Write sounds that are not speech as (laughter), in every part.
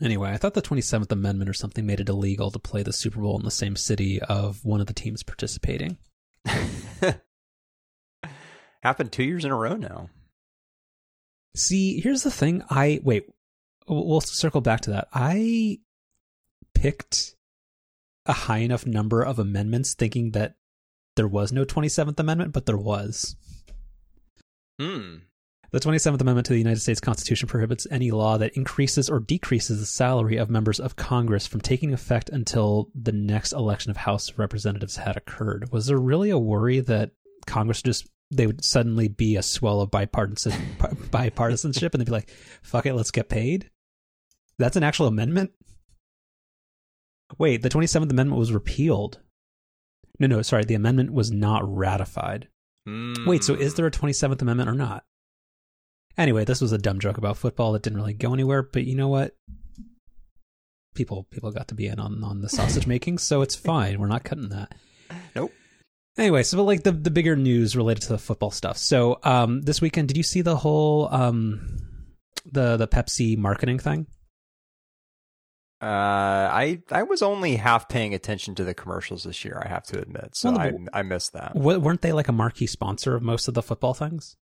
Anyway, I thought the 27th Amendment or something made it illegal to play the Super Bowl in the same city of one of the teams participating. (laughs) Happened two years in a row now. See, here's the thing. I wait. We'll circle back to that. I picked a high enough number of amendments thinking that there was no 27th Amendment, but there was. Hmm. The 27th Amendment to the United States Constitution prohibits any law that increases or decreases the salary of members of Congress from taking effect until the next election of House of Representatives had occurred. Was there really a worry that Congress just they would suddenly be a swell of bipartisan (laughs) bipartisanship and they'd be like, "Fuck it, let's get paid"? That's an actual amendment. Wait, the 27th Amendment was repealed. No, no, sorry, the amendment was not ratified. Mm. Wait, so is there a 27th Amendment or not? Anyway, this was a dumb joke about football that didn't really go anywhere, but you know what? People people got to be in on, on the sausage (laughs) making, so it's fine. We're not cutting that. Nope. Anyway, so like the the bigger news related to the football stuff. So um this weekend, did you see the whole um the the Pepsi marketing thing? Uh, I I was only half paying attention to the commercials this year. I have to admit, so Well, I I missed that. W- weren't they like a marquee sponsor of most of the football things?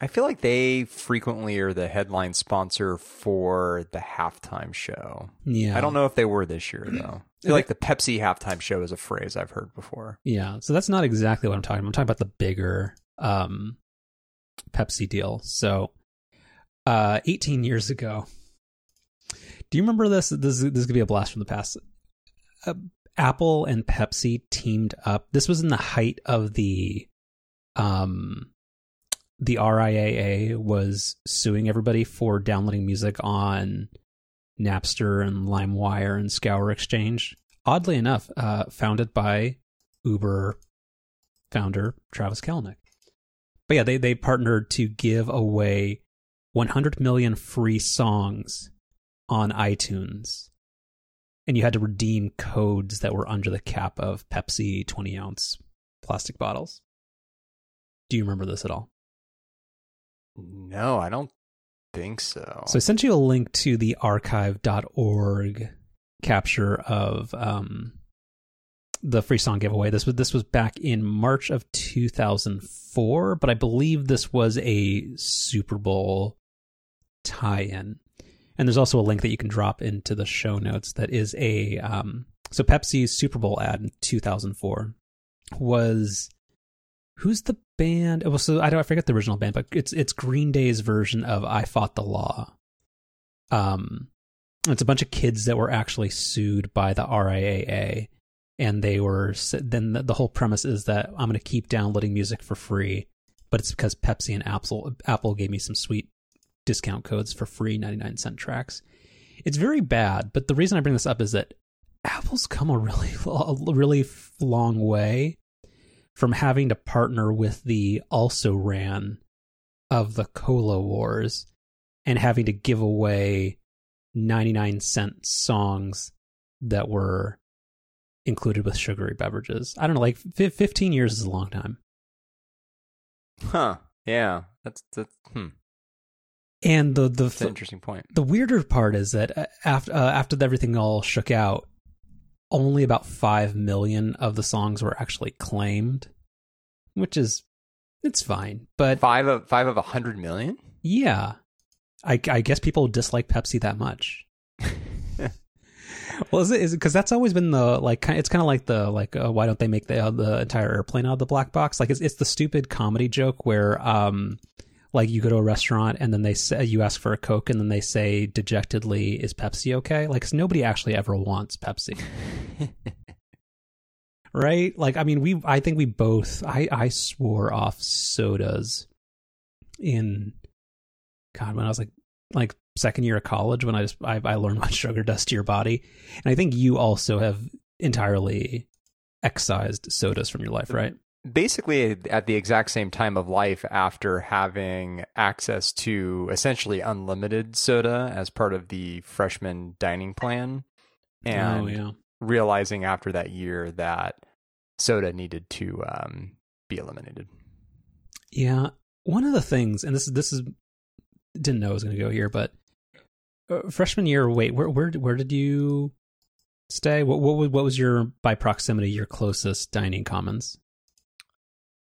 I feel like they frequently are the headline sponsor for the halftime show. Yeah. I don't know if they were this year though. I feel like the Pepsi halftime show is a phrase I've heard before. Yeah, so that's not exactly what I'm talking about. I'm talking about the bigger um, Pepsi deal. So, uh, 18 years ago, do you remember this? This this is gonna be a blast from the past. Uh, Apple and Pepsi teamed up. This was in the height of the, um, the RIAA was suing everybody for downloading music on Napster and LimeWire and Scour Exchange. Oddly enough, uh, founded by Uber founder Travis Kalanick. But yeah, they they partnered to give away 100 million free songs on iTunes, and you had to redeem codes that were under the cap of Pepsi 20 ounce plastic bottles. Do you remember this at all? No, I don't think so. So I sent you a link to the archive.org capture of um, the free song giveaway. This was this was back in March of 2004, but I believe this was a Super Bowl tie-in. And there's also a link that you can drop into the show notes that is a um, so Pepsi's Super Bowl ad in 2004 was who's the band? It was so I don't I forget the original band, but it's it's Green Day's version of "I Fought the Law." Um, it's a bunch of kids that were actually sued by the RIAA, and they were then the, the whole premise is that I'm going to keep downloading music for free, but it's because Pepsi and Apple Apple gave me some sweet discount codes for free 99 cent tracks. It's very bad, but the reason I bring this up is that Apple's come a really (laughs) a really long way from having to partner with the also ran of the cola wars and having to give away 99 cent songs that were included with sugary beverages. I don't know, like 15 years is a long time. Huh. Yeah. That's that's hmm. And the the That's an interesting point. The weirder part is that after uh, after everything all shook out, only about 5 million of the songs were actually claimed, which is it's fine. But 5 of 5 of a 100 million? Yeah. I, I guess people dislike Pepsi that much. (laughs) well, is it is because that's always been the like it's kind of like the like uh, why don't they make the uh, the entire airplane out of the black box? Like it's it's the stupid comedy joke where um like you go to a restaurant and then they say you ask for a coke and then they say dejectedly is Pepsi okay? Like 'cause nobody actually ever wants Pepsi. (laughs) right? Like I mean we I think we both I I swore off sodas in God, when I was like like second year of college, when I just I, I learned (laughs) what sugar does to your body, and I think you also have entirely excised sodas from your life, right? Basically, at the exact same time of life, after having access to essentially unlimited soda as part of the freshman dining plan, and oh yeah, realizing after that year that soda needed to um, be eliminated. yeah. One of the things, and this is this is didn't know I was going to go here, but uh, freshman year. Wait, where where where did you stay? What what what was your by proximity your closest dining commons?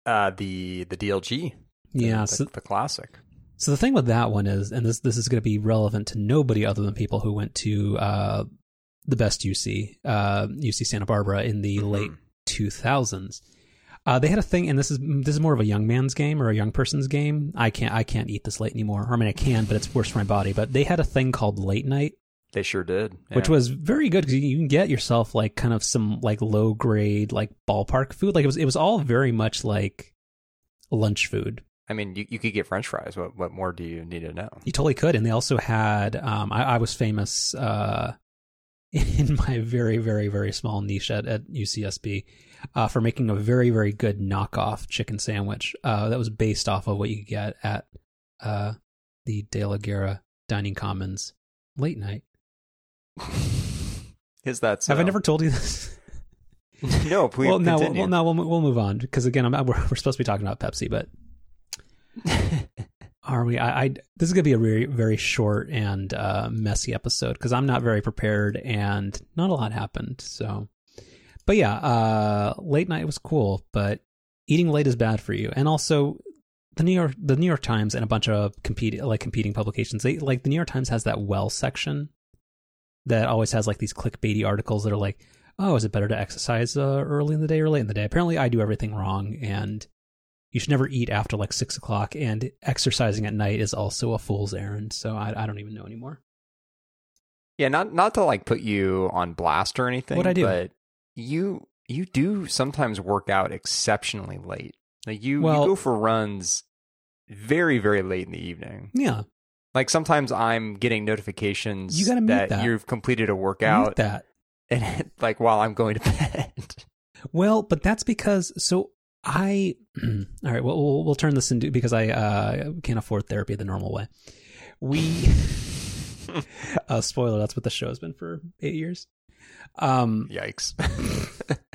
Uh, the the DLG. the- Yeah, the, so the classic. So the thing with that one is, and this this is going to be relevant to nobody other than people who went to uh, the best UC, uh, UC Santa Barbara in the Mhm. late two thousands. Uh, they had a thing, and this is this is more of a young man's game or a young person's game. I can't I can't eat this late anymore. I mean, I can, but it's worse for my body. But they had a thing called late night, They sure did. which was very good because you can get yourself like kind of some like low grade like ballpark food. Like it was it was all very much like lunch food. I mean, you, you could get French fries. What what more do you need to know? You totally could, and they also had. Um, I, I was famous uh, (laughs) in my very, very, very small niche at, at UCSB uh, for making a very, very good knockoff chicken sandwich uh, that was based off of what you could get at uh, the De La Guerra Dining Commons late night. (laughs) Is that so? Have I never told you this? (laughs) no, please well, no, we'll, continue. well, no, we'll, we'll move on because again, I'm, we're, we're supposed to be talking about Pepsi, but (laughs) are we? I, I this is gonna be a very very short and uh, messy episode because I'm not very prepared and not a lot happened. So, but yeah, uh, late night was cool, but eating late is bad for you. And also, the New York the New York Times and a bunch of competing like competing publications, they like the New York Times has that well section that always has like these clickbaity articles that are like, oh, is it better to exercise uh, early in the day or late in the day? Apparently, I do everything wrong and you should never eat after like six o'clock, and exercising at night is also a fool's errand. So I, I don't even know anymore. Yeah, not not to like put you on blast or anything. What'd I do? But you you do sometimes work out exceptionally late. Like you, Well- you go for runs very very late in the evening. Yeah, Like sometimes I'm getting notifications You gotta that, that. you've completed a Mute workout, that. (laughs) and it, like while I'm going to bed. (laughs) Well, but that's because so I. (clears throat) all right, well, we'll we'll turn this into because I uh, can't afford therapy the normal way. We. (laughs) uh, spoiler: That's what the show has been for eight years. Um, Yikes!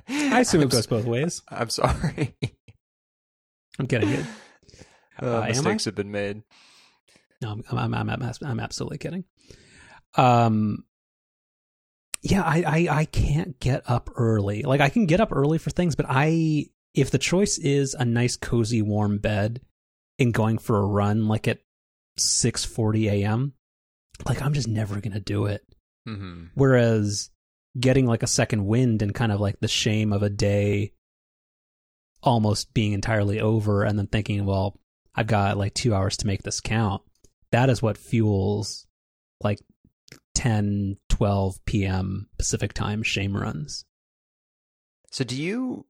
I assume I'm it goes both ways. I'm sorry. I'm kidding. It. Uh, Uh, mistakes have been made. No, I'm I'm I'm, I'm, absolutely kidding. Um, yeah, I, I I can't get up early. Like I can get up early for things, but I if the choice is a nice cozy warm bed and going for a run like at six forty a.m., like I'm just never gonna do it. hmm Whereas getting like a second wind and kind of like the shame of a day almost being entirely over and then thinking, well, I've got like two hours to make this count. That is what fuels like 10, 12 p.m. Pacific time shame runs. So do you?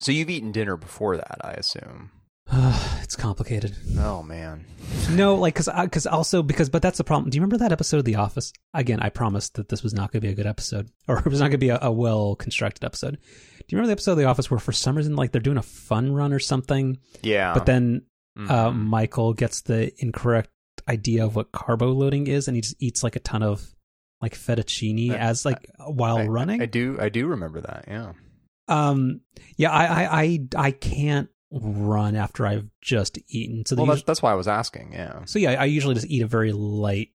So you've eaten dinner before that, I assume. (sighs) it's complicated. Oh man. (laughs) No, like because because also because but that's the problem. Do you remember that episode of The Office? Again, I promised that this was not going to be a good episode, (laughs) or it was not going to be a, a well constructed episode. Do you remember the episode of The Office where for some reason like they're doing a fun run or something, Yeah. but then uh, Mhm. Michael gets the incorrect idea of what carbo loading is, and he just eats like a ton of like fettuccine I- as like while I- running. I do. I do remember that. Yeah. um, yeah, I, I I I can't run after I've just eaten. So Well, that's, that's why I was asking. Yeah. So yeah, I usually just eat a very light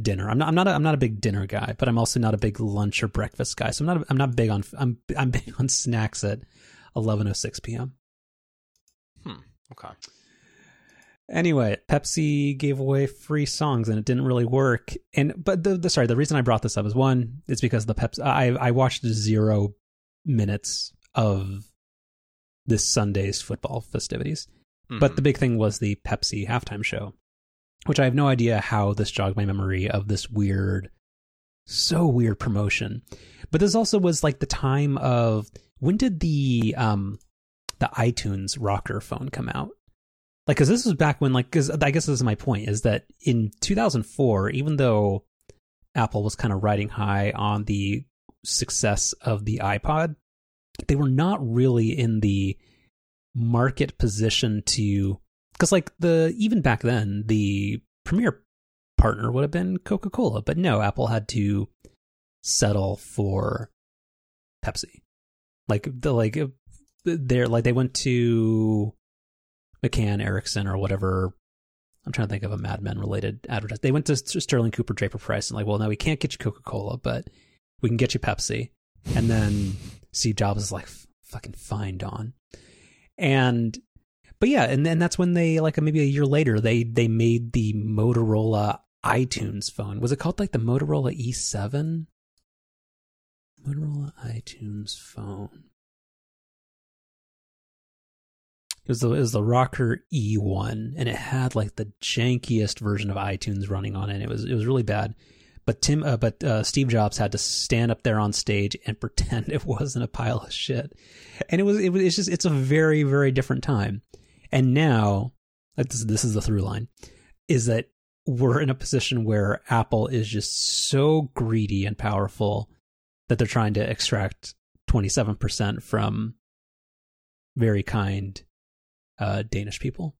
dinner. I'm not I'm not a, I'm not a big dinner guy, but I'm also not a big lunch or breakfast guy. So I'm not I'm not big on I'm I'm big on snacks at 11:06 p.m. Hmm. Okay. Anyway, Pepsi gave away free songs and it didn't really work. And but the, the sorry, the reason I brought this up is one, it's because the Pepsi I I watched zero minutes of this Sunday's football festivities. But Mhm. the big thing was the Pepsi halftime show, which I have no idea how this jogged my memory of this weird, so weird promotion. But this also was like the time of when did the um the iTunes ROKR phone come out? Like, because this was back when, like, because I guess this is my point is that in 2004, even though Apple was kind of riding high on the success of the iPod, they were not really in the market position to because like the even back then the premier partner would have been coca-cola but no apple had to settle for pepsi. Like the like uh, they're like they went to mccann erickson or whatever I'm trying to think of a Mad Men related advertisement. They went to Sterling Cooper Draper Pryce and like, well, no, we can't get you Coca Cola, but we can get you Pepsi. And then Steve Jobs is like, fucking fine, Don. And but yeah, and then that's when they like maybe a year later they they made the Motorola iTunes phone. Was it called like the Motorola E7? Motorola iTunes phone. It was the it was the ROKR E1, and it had like the jankiest version of iTunes running on it. It was it was really bad. But Tim, uh, but uh, Steve Jobs had to stand up there on stage and (laughs) pretend it wasn't a pile of shit, and it was it was it's just it's a very very different time. And now, this this is the through line, is that we're in a position where Apple is just so greedy and powerful that they're trying to extract 27% from very kind uh, Danish people.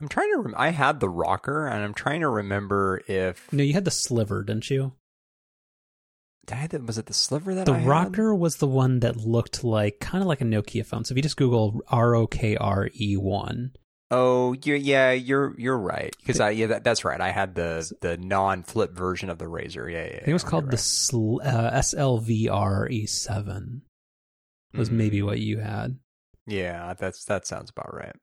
I'm trying to. Rem- I had the ROKR, and I'm trying to remember if no, you had the SLVR, didn't you? Did I have the, was it the SLVR that the I had? ROKR was the one that looked like kind of like a Nokia phone. So if you just Google R O K R E one. Oh, you're, yeah, you're you're right because I yeah that, that's right. I had the the non flip version of the RAZR. Yeah, yeah. I think it was called right. the sl- uh, SLVR E7. Was Mhm. maybe what you had. Yeah, that's that sounds about right.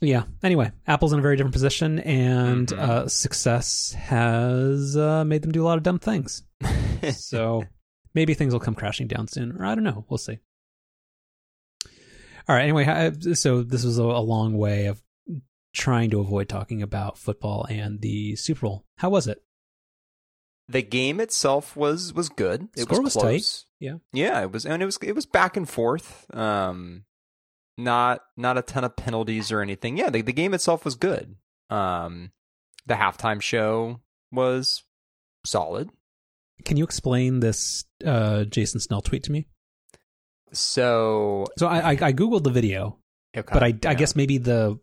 Yeah. Anyway, Apple's in a very different position, and Mhm. uh, success has uh, made them do a lot of dumb things. (laughs) so maybe things will come crashing down soon, or I don't know. We'll see. All right. Anyway, so this was a, a long way of trying to avoid talking about football and the Super Bowl. How was it? the game itself was was good. It Score was was close. Yeah. yeah, it was, and it was it was back and forth. Um, not not a ton of penalties or anything. Yeah, the the game itself was good. Um, the halftime show was solid. Can you explain this uh, Jason Snell tweet to me? So, So I, I, I googled the video, okay, but I, I guess maybe the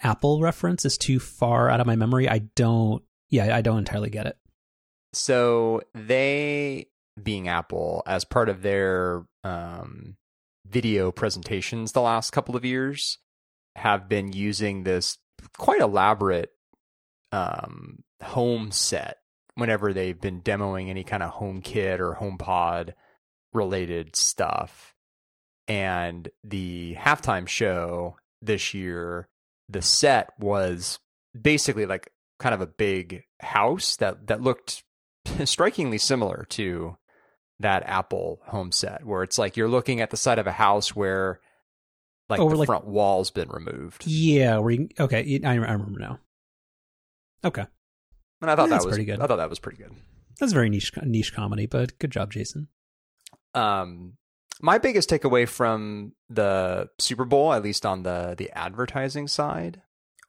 Apple reference is too far out of my memory. I don't. Yeah, I don't entirely get it. So they, being Apple, as part of their um, video presentations the last couple of years, have been using this quite elaborate um, home set whenever they've been demoing any kind of home kit or home pod related stuff. And the halftime show this year, the set was basically like kind of a big house that that looked (laughs) strikingly similar to that Apple home set, where it's like you're looking at the side of a house where like Oh, the like- front wall's been removed. Yeah, where you, okay, I, I remember now. Okay, And I thought Yeah, that was pretty good. I thought that was pretty good. that's very niche niche comedy, but good job, Jason. Um, my biggest takeaway from the Super Bowl, at least on the the advertising side,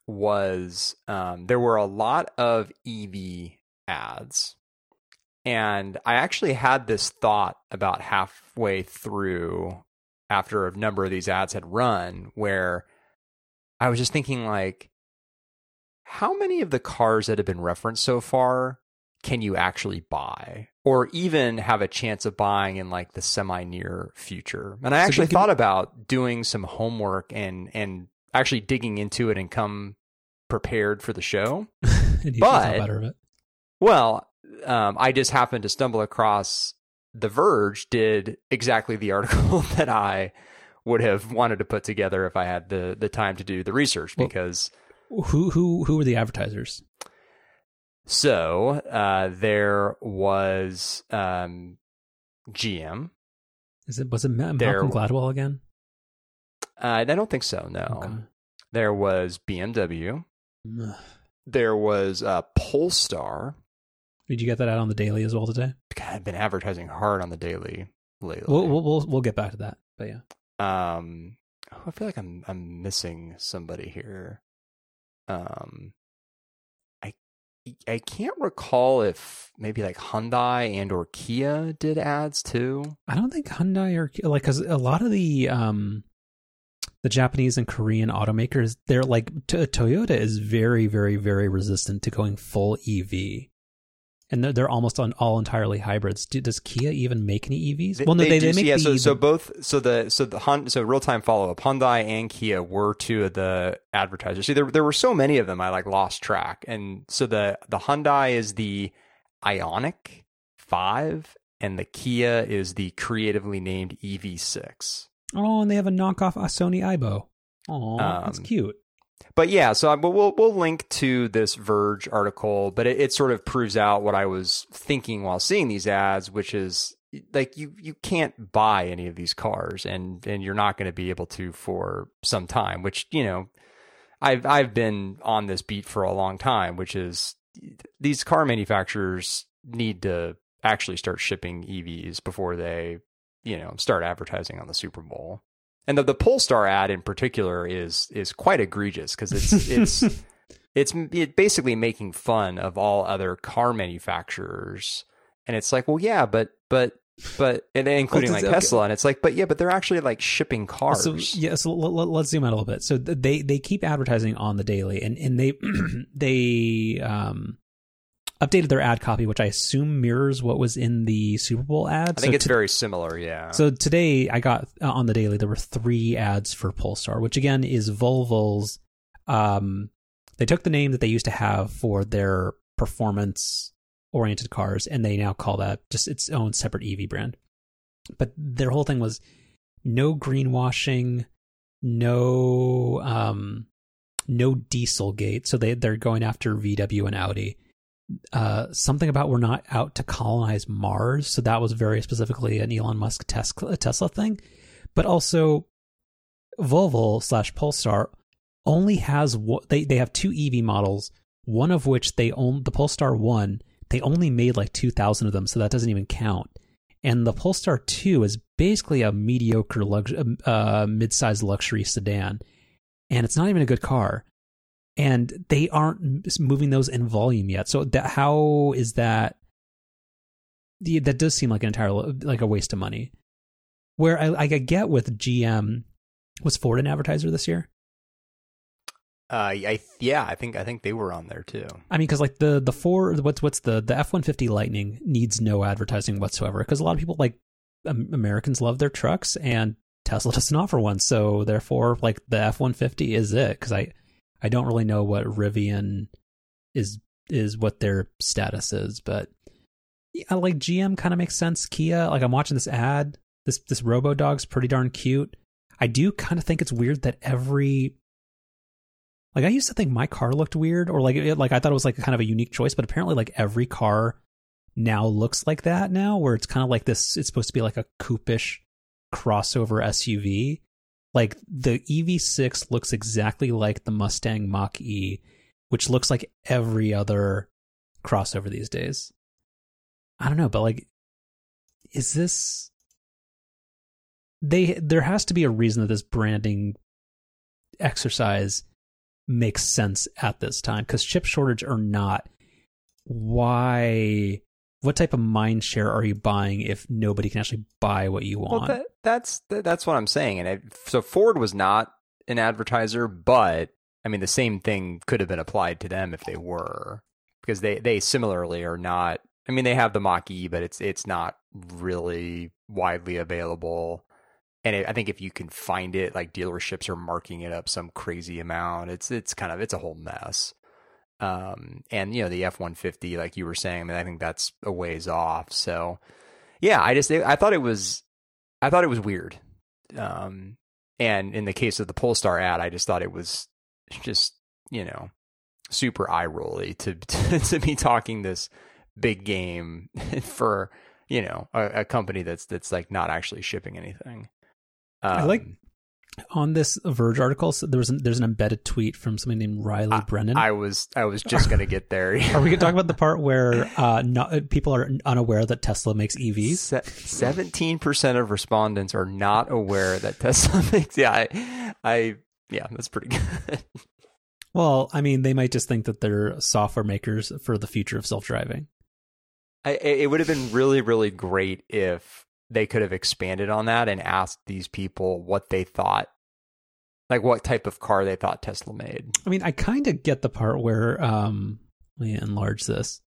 was um, there were a lot of EV ads, and I actually had this thought about halfway through after a number of these ads had run, where I was just thinking like, how many of the cars that have been referenced so far can you actually buy or even have a chance of buying in like the semi near future and i So actually give- thought about doing some homework and and actually digging into it and come prepared for the show (laughs) and you But- thought better of it. well um, i just happened to stumble across the verge did exactly the (laughs) article that i would have wanted to put together if i had the the time to do the research Well- because Who who who were the advertisers? So uh, there was um, GM. Is it was it Ma- There- Malcolm Gladwell again? Uh, I don't think so. No. Okay. There was BMW. There was uh, Polestar. Did you get that out on the daily as well today? God, I've been advertising hard on the daily lately. We'll we'll we'll, we'll get back to that. But yeah, um, oh, I feel like I'm I'm missing somebody here. Um, I I can't recall if maybe like Hyundai and or Kia did ads too. I don't think Hyundai or like because a lot of the um the Japanese and Korean automakers they're like t- Toyota is very very very resistant to going full EV, and they're, they're almost on all entirely hybrids. Do, does Kia even make any EVs? They- well, no, they, they, do- make yeah. the, so, so both so the so the Hon- so real time follow up Hyundai and Kia were two of the advertisers. See, there there were so many of them, I like lost track. And so the the Hyundai is the Ioniq Five, and the Kia is the creatively named EV6. oh, and they have a knockoff Sony Aibo. Oh, that's Um, cute. But yeah, so we'll we'll link to this Verge article, but it, it sort of proves out what I was thinking while seeing these ads, which is like you you can't buy any of these cars, and and you're not going to be able to for some time. Which you know, I've I've been on this beat for a long time, which is these car manufacturers need to actually start shipping EVs before they you know start advertising on the Super Bowl. And the the Polestar ad in particular is is quite egregious because it's (laughs) it's it's it basically making fun of all other car manufacturers, and it's like, well, yeah, but but but and including like okay. Tesla, and it's like, but yeah, but they're actually like shipping cars. So yeah, so let, let, let's zoom out a little bit. So they they keep advertising on the daily, and and they (clears throat) they um updated their ad copy, which I assume mirrors what was in the Super Bowl ad. I think so it's to- very similar. Yeah. So today I got uh, on the daily there were three ads for Polestar, which again is Volvo's. Um, they took the name that they used to have for their performance oriented cars, and they now call that just its own separate EV brand. But their whole thing was no greenwashing, no um, no Dieselgate. So they they're going after VW and Audi uh, something about we're not out to colonize Mars. So that was very specifically an Elon Musk Tesla, thing. But also, Volvo slash Polestar only has one, they they have two EV models. One of which they own the Polestar one. They only made like two thousand of them, so that doesn't even count. And the Polestar two is basically a mediocre lux- uh, mid-sized luxury sedan, and it's not even a good car and they aren't moving those in volume yet. So that how is that? the- That does seem like an entire like a waste of money. Where I, I get with GM was Ford an advertiser this year. uh, I yeah, I think I think they were on there too. I mean, because like the the Ford what's what's the the F one fifty Lightning needs no advertising whatsoever because a lot of people like um, Americans love their trucks and Tesla (laughs) doesn't offer one, so therefore like the F one fifty is it because I I don't really know what Rivian is is what their status is, but yeah, like GM kind of makes sense. Kia, like I'm watching this ad, this this Robo Dog's pretty darn cute. I do kind of think it's weird that every like I used to think my car looked weird, or like it, like I thought it was like kind of a unique choice, but apparently like every car now looks like that now, where it's kind of like this. It's supposed to be like a coupish crossover SUV. Like the EV6 looks exactly like the Mustang Mach E, which looks like every other crossover these days. I don't know, but like, is this? They there has to be a reason that this branding exercise makes sense at this time because chip shortage or not, why? What type of mind share are you buying if nobody can actually buy what you want? Well, that, that's that, that's what I'm saying. And it, so Ford was not an advertiser, but I mean the same thing could have been applied to them if they were, because they they similarly are not. I mean they have the Mach E, but it's it's not really widely available. And it, I think if you can find it, like dealerships are marking it up some crazy amount. It's it's kind of it's a whole mess. Um, and you know the F one fifty, like you were saying, I mean I think that's a ways off. So yeah, I just I thought it was I thought it was weird. Um, and in the case of the Polestar ad, I just thought it was just you know super eye rolly to, (laughs) to to be talking this big game (laughs) for you know a, a company that's that's like not actually shipping anything. Um, I like- On this Verge article, so there was an, there's an embedded tweet from somebody named Riley Brennan. I was I was just gonna get there. (laughs) Are we going to talk about the part where uh, not, people are unaware that Tesla makes EVs? Seventeen percent of respondents are not aware that Tesla (laughs) makes. Yeah, I, I yeah, that's pretty good. (laughs) Well, I mean, they might just think that they're software makers for the future of self driving. I, it would have been really, really great if they could have expanded on that and asked these people what they thought, like what type of car they thought Tesla made. I mean, I kind of get the part where, um, let me enlarge this.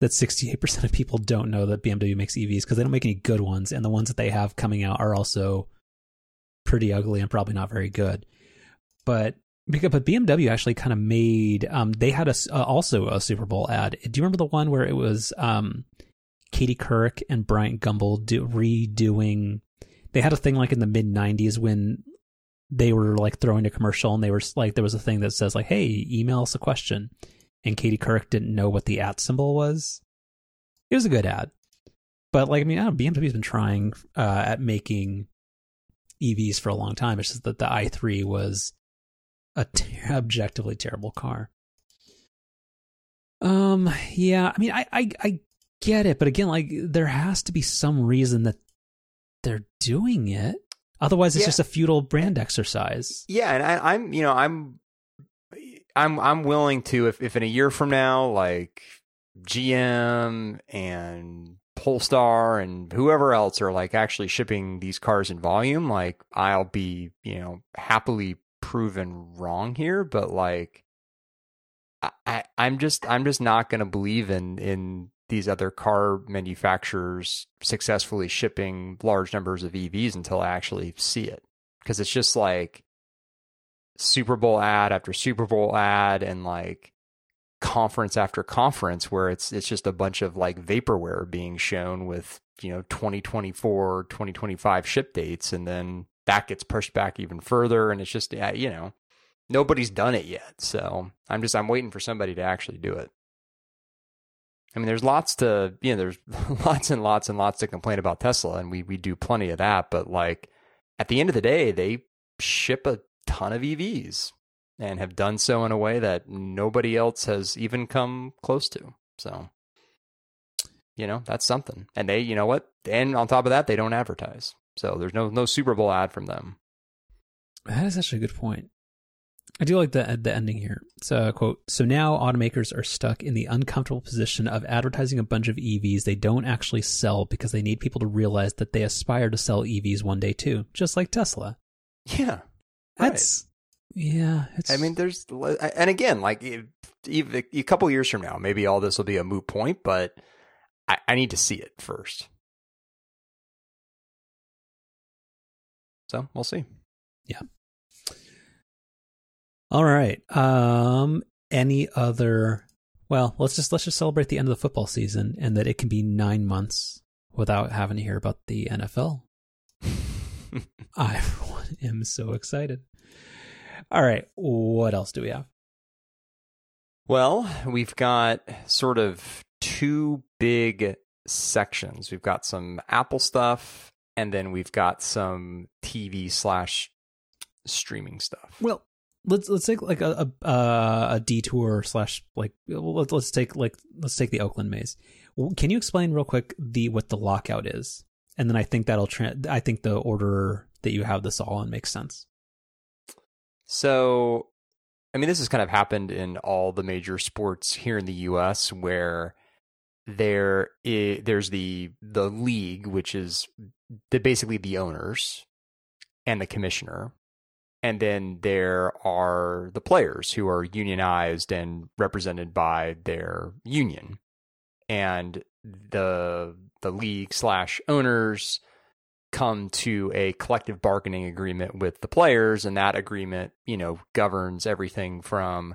that 68% of people don't know that BMW makes EVs because they don't make any good ones, and the ones that they have coming out are also pretty ugly and probably not very good. But because but BMW actually kind of made um they had a uh, also a Super Bowl ad. Do you remember the one where it was um Katie Couric and Bryant Gumbel do, redoing? They had a thing like in the mid '90s when they were like throwing a commercial and they were like there was a thing that says like hey email us a question and Katie Couric didn't know what the at symbol was. It was a good ad, but like I mean, I don't BMW's been trying uh, at making EVs for a long time. It's just that the i3 was a ter- objectively terrible car. Um, yeah, I mean, I, I, I get it, but again, like there has to be some reason that they're doing it. Otherwise, it's Yeah. just a futile brand exercise. Yeah, and I, I'm, you know, I'm, I'm, I'm willing to if, if in a year from now, like GM and Polestar and whoever else are like actually shipping these cars in volume, like I'll be, you know, happily proven wrong here. But like, I, I I'm just, I'm just not going to believe in in these other car manufacturers successfully shipping large numbers of EVs until I actually see it. Because it's just like Super Bowl ad after Super Bowl ad and like conference after conference where it's it's just a bunch of like vaporware being shown with you know 2024 2025 ship dates and then that gets pushed back even further and it's just you know nobody's done it yet. So i'm just i'm waiting for somebody to actually do it i mean there's lots to you know there's (laughs) lots and lots and lots to complain about tesla and we we do plenty of that but like at the end of the day they ship a ton of evs and have done so in a way that nobody else has even come close to. So, you know, that's something. And they, you know what? And on top of that, they don't advertise. So there's no no Super Bowl ad from them. That is actually a good point. I do like the uh, the ending here. So uh, quote, so now automakers are stuck in the uncomfortable position of advertising a bunch of EVs they don't actually sell because they need people to realize that they aspire to sell EVs one day too, just like Tesla. Yeah. That's yeah, it's I mean, there's, and again, like even a couple years from now, maybe all this will be a moot point, but I, I need to see it first. So we'll see. All right. Um any other well, let's just let's just celebrate the end of the football season and that it can be 9 months without having to hear about the NFL. (laughs) I for one, am so excited. All right, what else do we have? Well, we've got sort of two big sections. We've got some Apple stuff, and then we've got some TV slash streaming stuff. Well, let's let's take like a a, uh, a detour slash like let's let's take like let's take the Oakland maze. Can you explain real quick the what the lockout is? And then I think that'll tra- I think the order that you have this all in makes sense. So, I mean, this has kind of happened in all the major sports here in the U.S., where there i there's the the league, which is the, basically the owners and the commissioner, and then there are the players who are unionized and represented by their union, and the the league slash owners come to a collective bargaining agreement with the players and that agreement you know governs everything from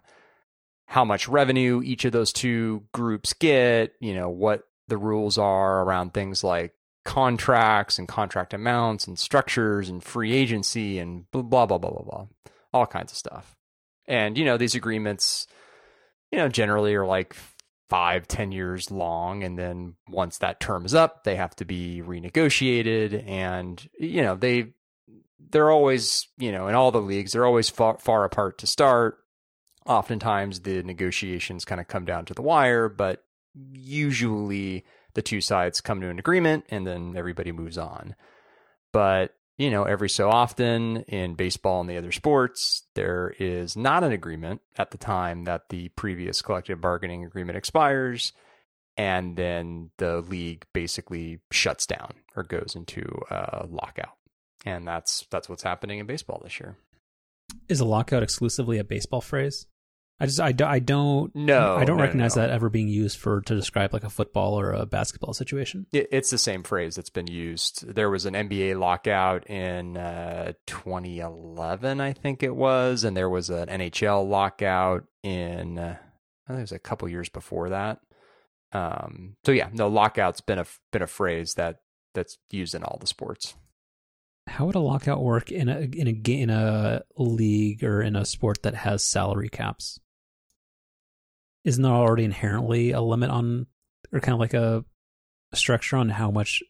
how much revenue each of those two groups get you know what the rules are around things like contracts and contract amounts and structures and free agency and blah blah blah blah blah blah all kinds of stuff and you know these agreements you know generally are like five, ten years long, and then once that term is up, they have to be renegotiated. And you know, they they're always, you know, in all the leagues, they're always far far apart to start. Oftentimes, the negotiations kind of come down to the wire, but usually the two sides come to an agreement, and then everybody moves on. But you know, every so often in baseball and the other sports, there is not an agreement at the time that the previous collective bargaining agreement expires. And then the league basically shuts down or goes into a lockout. And that's that's what's happening in baseball this year. Is a lockout exclusively a baseball phrase? I just I, do, I don't No, I don't no, no, recognize no. that ever being used for to describe like a football or a basketball situation. It, it's the same phrase that's been used. There was an NBA lockout in uh, 2011, I think it was, and there was an NHL lockout in uh, I think it was a couple years before that. Um, so yeah, no, lockout's been a been a phrase that that's used in all the sports. How would a lockout work in a in a in a league or in a sport that has salary caps? Isn't there already inherently a limit on, or kind of like a, a structure on how much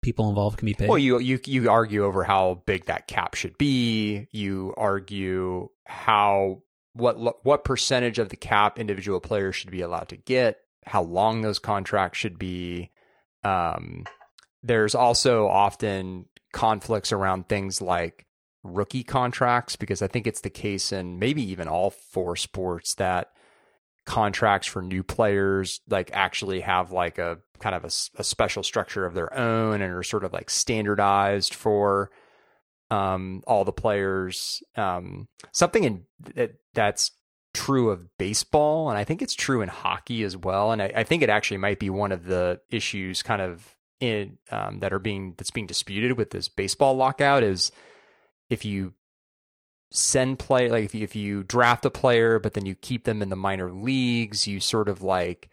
people involved can be paid? Well, you you you argue over how big that cap should be. You argue how what what percentage of the cap individual players should be allowed to get, how long those contracts should be. Um, there's also often conflicts around things like rookie contracts because I think it's the case in maybe even all four sports that contracts for new players like actually have like a kind of a special structure of their own and are sort of like standardized for um all the players. Um something in that that's true of baseball and i think it's true in hockey as well and i, I think it actually might be one of the issues kind of in um, that are being that's being disputed with this baseball lockout is if you send play like if you, if you draft a player but then you keep them in the minor leagues you sort of like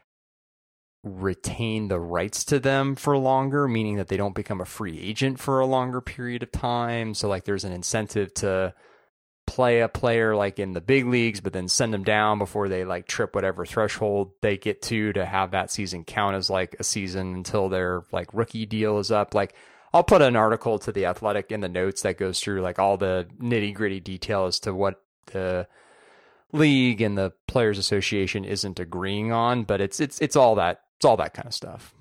retain the rights to them for longer meaning that they don't become a free agent for a longer period of time. So like there's an incentive to play a player like in the big leagues but then send them down before they like trip whatever threshold they get to to have that season count as like a season until their like rookie deal is up like I'll put an article to the Athletic in the notes that goes through like all the nitty gritty detail as to what the league and the players association isn't agreeing on, but it's it's it's all that it's all that kind of stuff.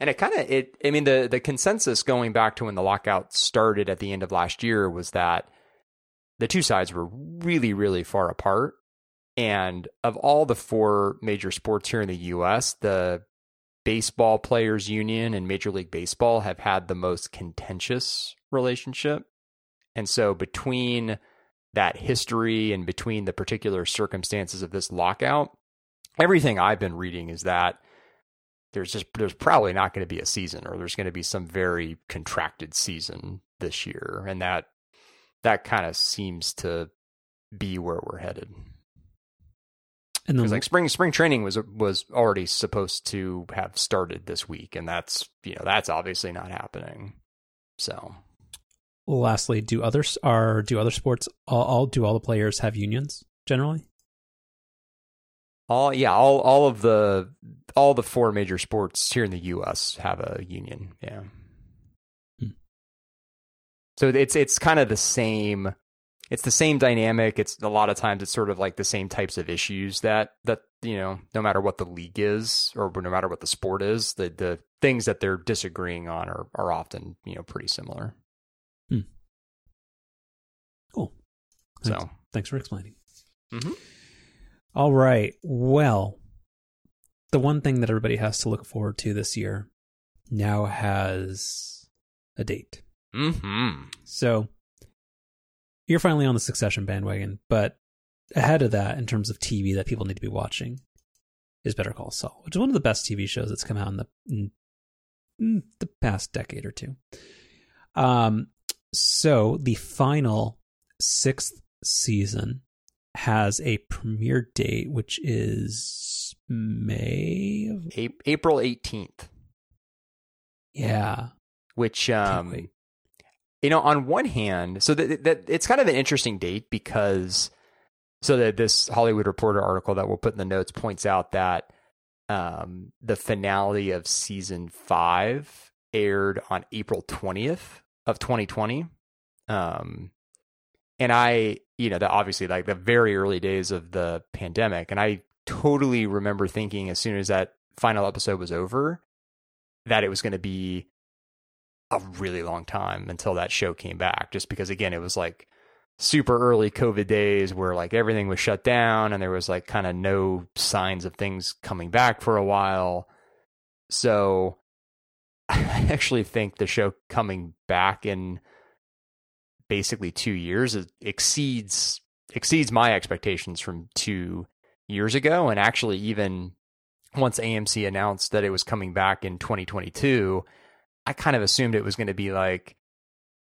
And it kind of it I mean the the consensus going back to when the lockout started at the end of last year was that the two sides were really really far apart. And of all the four major sports here in the US, the baseball players union and major league baseball have had the most contentious relationship. And so between that history and between the particular circumstances of this lockout everything i've been reading is that there's just there's probably not going to be a season or there's going to be some very contracted season this year and that that kind of seems to be where we're headed and then like spring spring training was was already supposed to have started this week, and that's you know that's obviously not happening. So lastly, do others are do other sports all, all do all the players have unions generally? All yeah all all of the all the four major sports here in the U.S. have a union. Yeah. Hmm. So it's it's kind of the same. It's the same dynamic. It's a lot of times it's sort of like the same types of issues that that you know no matter what the league is or no matter what the sport is, the the things that they're disagreeing on are are often you know pretty similar. Cool. Thanks, So thanks for explaining. Mhm. All right. Well, the one thing that everybody has to look forward to this year now has a date. hmm So you're finally on the Succession bandwagon, but ahead of that, in terms of TV that people need to be watching, is Better Call Saul, which is one of the best TV shows that's come out in the in the past decade or two. Um, so the final sixth season has a premiere date, which is May. Of, A- April eighteenth, yeah, which um, you know, on one hand, so that, that it's kind of an interesting date because so that this Hollywood Reporter article that we'll put in the notes points out that um, the finale of season five aired on April twentieth of 2020. Um, and I, you know, that obviously like the very early days of the pandemic, and I totally remember thinking as soon as that final episode was over that it was going to be a really long time until that show came back just because again it was like super early covid days where like everything was shut down and there was like kind of no signs of things coming back for a while. So (laughs) i actually think the show coming back in basically 2 years is- exceeds exceeds my expectations from two years ago. And actually, even once AMC announced that it was coming back in 2022, I kind of assumed it was going to be like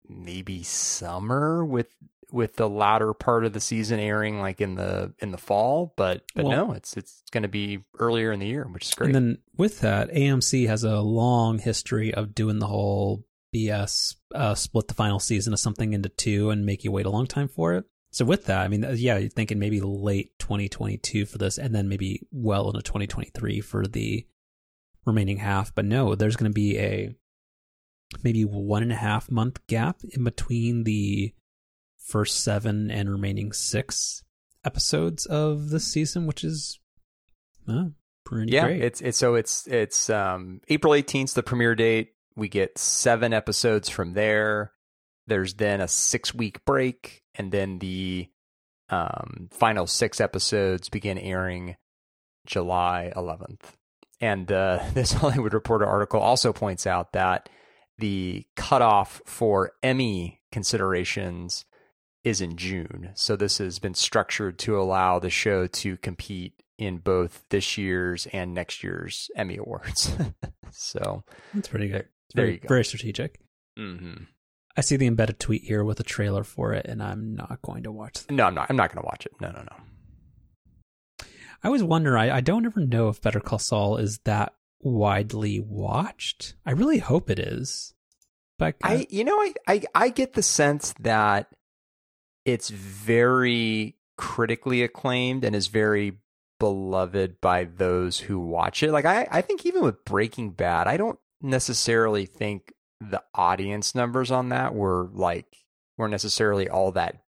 maybe summer with with the latter part of the season airing like in the in the fall but but Well- no it's it's going to be earlier in the year which is great And then with that, AMC has a long history of doing the whole BS uh, split the final season of something into two and make you wait a long time for it. So with that, I mean, uh, yeah, you're thinking maybe late 2022 for this, and then maybe well into 2023 for the remaining half. But no, there's going to be a maybe one and a half month gap in between the first seven and remaining six episodes of this season, which is uh, pretty yeah great. it's it's so it's it's um april 18th the premiere date we get seven episodes from there there's then a six week break and then the um final six episodes begin airing july 11th and uh (laughs) this hollywood reporter article also points out that the cutoff for emmy considerations is in june so this has been structured to allow the show to compete in both this year's and next year's Emmy Awards. (laughs) so That's pretty good. It's very, very strategic. mhm. I see the embedded tweet here with a trailer for it, and I'm not going to watch it. no, I'm not. I'm not going to watch it. No, no, no. I always wonder. I, I don't ever know if Better Call Saul is that widely watched. I really hope it is. But I, you know, I, I, I get the sense that it's very critically acclaimed and is very beloved by those who watch it. Like I, I think even with Breaking Bad, I don't necessarily think the audience numbers on that were like were necessarily all that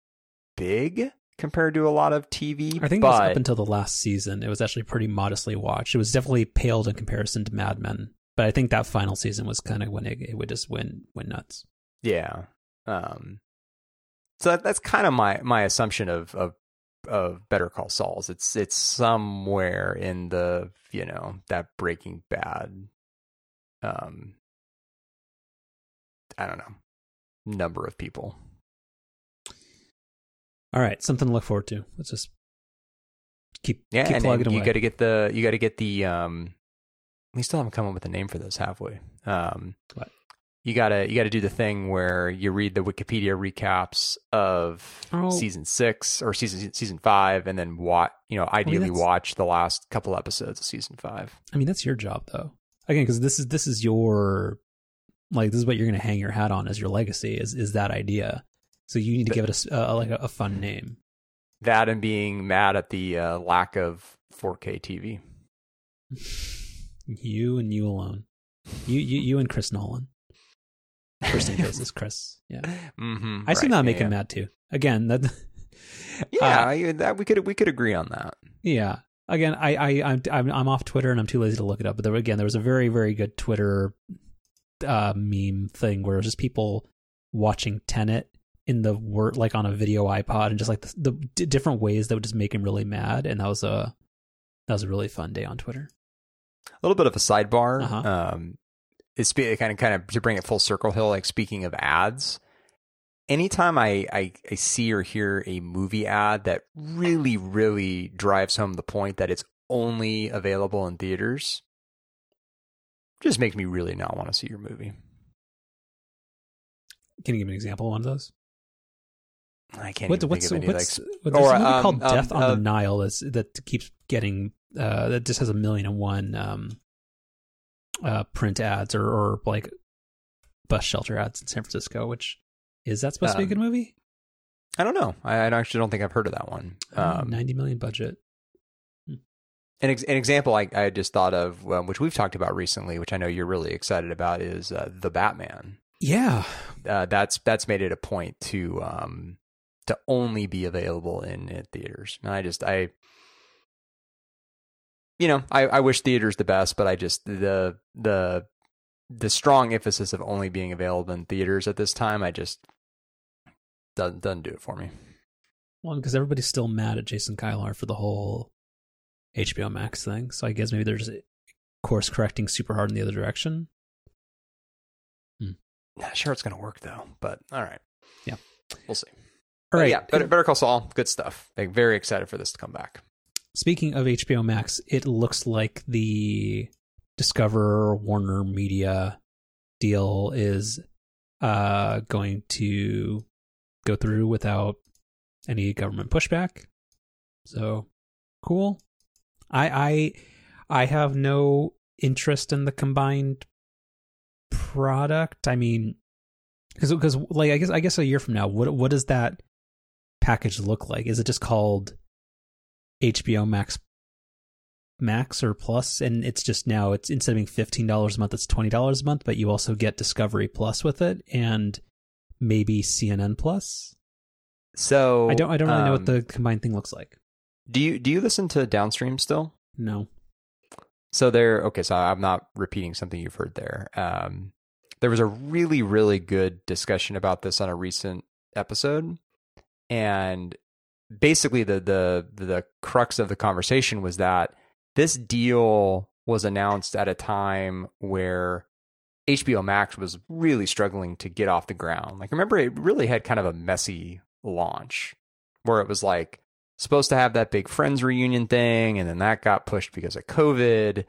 big compared to a lot of TV. I think but up until the last season. It was actually pretty modestly watched. It was definitely paled in comparison to Mad Men. But I think that final season was kind of when it, it would just win win nuts. Yeah. Um, so that, that's kind of my my assumption of of of Better Call Saul's. It's it's somewhere in the you know that Breaking Bad. Um, I don't know number of people. All right, something to look forward to. Let's just keep Yeah, keep and, plugging and you got to get the you got to get the um. We still haven't come up with a name for this, have we? Um, What? You gotta you gotta do the thing where you read the Wikipedia recaps of Oh. season six or season season five, and then watch you know ideally that's- watch the last couple episodes of season five. I mean, that's your job though. Again, because this is this is your like this is what you're going to hang your hat on as your legacy is is that idea. So you need to give it a, uh, like a, a fun name. That and being mad at the uh, lack of 4K TV. (laughs) You and you alone. You you you and Chris Nolan. First in cases, Chris. Yeah, (laughs) Mm-hmm, I see that make him mad too. Again, that. (laughs) Yeah, Uh, I- that we could we could agree on that. Yeah. Again, I, I, I'm, I'm, I'm off Twitter and I'm too lazy to look it up. But there, again, there was a very, very good Twitter uh, meme thing where it was just people watching Tenet in the word, like on a video iPod, and just like the, the d- different ways that would just make him really mad. And that was a, that was a really fun day on Twitter. A little bit of a sidebar. Uh-huh. Um, it's be- kind of kind of to bring it full circle. Hill, like speaking of ads, anytime I, I I see or hear a movie ad that really really drives home the point that it's only available in theaters, just makes me really not want to see your movie. Can you give me an example of one of those? I can't What, what's think of any what's like what, there's a movie um, called um, Death on uh, the Nile that's, that keeps getting uh, that just has a million and one um, uh, print ads or, or like bus shelter ads in San Francisco. Which is that supposed to be a Um, good movie? I don't know. I, I actually don't think I've heard of that one. Uh, Um, Ninety million budget. An, ex- an example I, I just thought of, um, which we've talked about recently, which I know you're really excited about, is uh, the Batman. Yeah, Uh, that's that's made it a point to um, to only be available in, in theaters. And I just I, you know, I, I wish theaters the best, but I just the the the strong emphasis of only being available in theaters at this time, I just doesn't doesn't do it for me. well, because everybody's still mad at Jason Kilar for the whole HBO Max thing. So I guess maybe they're just course correcting super hard in the other direction. Hmm. Not sure it's going to work though, but all right. Yeah. we'll see. All right. yeah, Better, Better Call Saul, good stuff. Like, very excited for this to come back. Speaking of HBO Max, it looks like the Discover Warner Media deal is uh, going to go through without any government pushback. So cool. I I I have no interest in the combined product. I mean, because because like I guess I guess a year from now, what what does that package look like? Is it just called HBO Max Max or Plus, and it's just now it's instead of being fifteen dollars a month, it's twenty dollars a month, but you also get Discovery Plus with it, and maybe CNN Plus. So I don't I don't really know what um, the combined thing looks like. Do you do you listen to Downstream still? No. So there, okay. So I'm not repeating something you've heard there. Um, there was a really, really good discussion about this on a recent episode, and basically the the the crux of the conversation was that this deal was announced at a time where HBO Max was really struggling to get off the ground. Like, remember, it really had kind of a messy launch where it was like supposed to have that big Friends reunion thing, and then that got pushed because of COVID.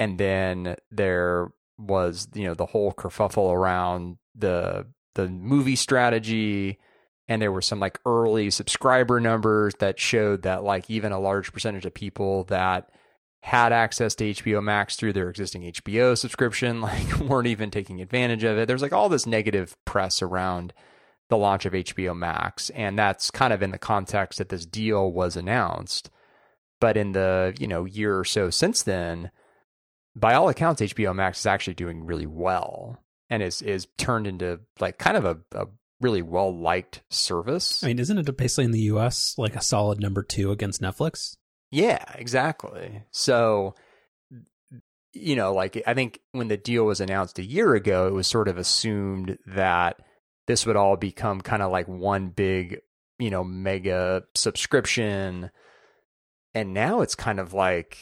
And then there was, you know, the whole kerfuffle around the the movie strategy. And there were some like early subscriber numbers that showed that like even a large percentage of people that had access to HBO Max through their existing HBO subscription, (laughs) like weren't even taking advantage of it. There's like all this negative press around the launch of HBO Max, and that's kind of in the context that this deal was announced. But in the you know year or so since then, by all accounts, HBO Max is actually doing really well and is is turned into like kind of a, a really well liked service. I mean, isn't it basically in the US like a solid number two against Netflix? Yeah, exactly. So, you know, like I think when the deal was announced a year ago, it was sort of assumed that this would all become kind of like one big, you know, mega subscription. And now it's kind of like,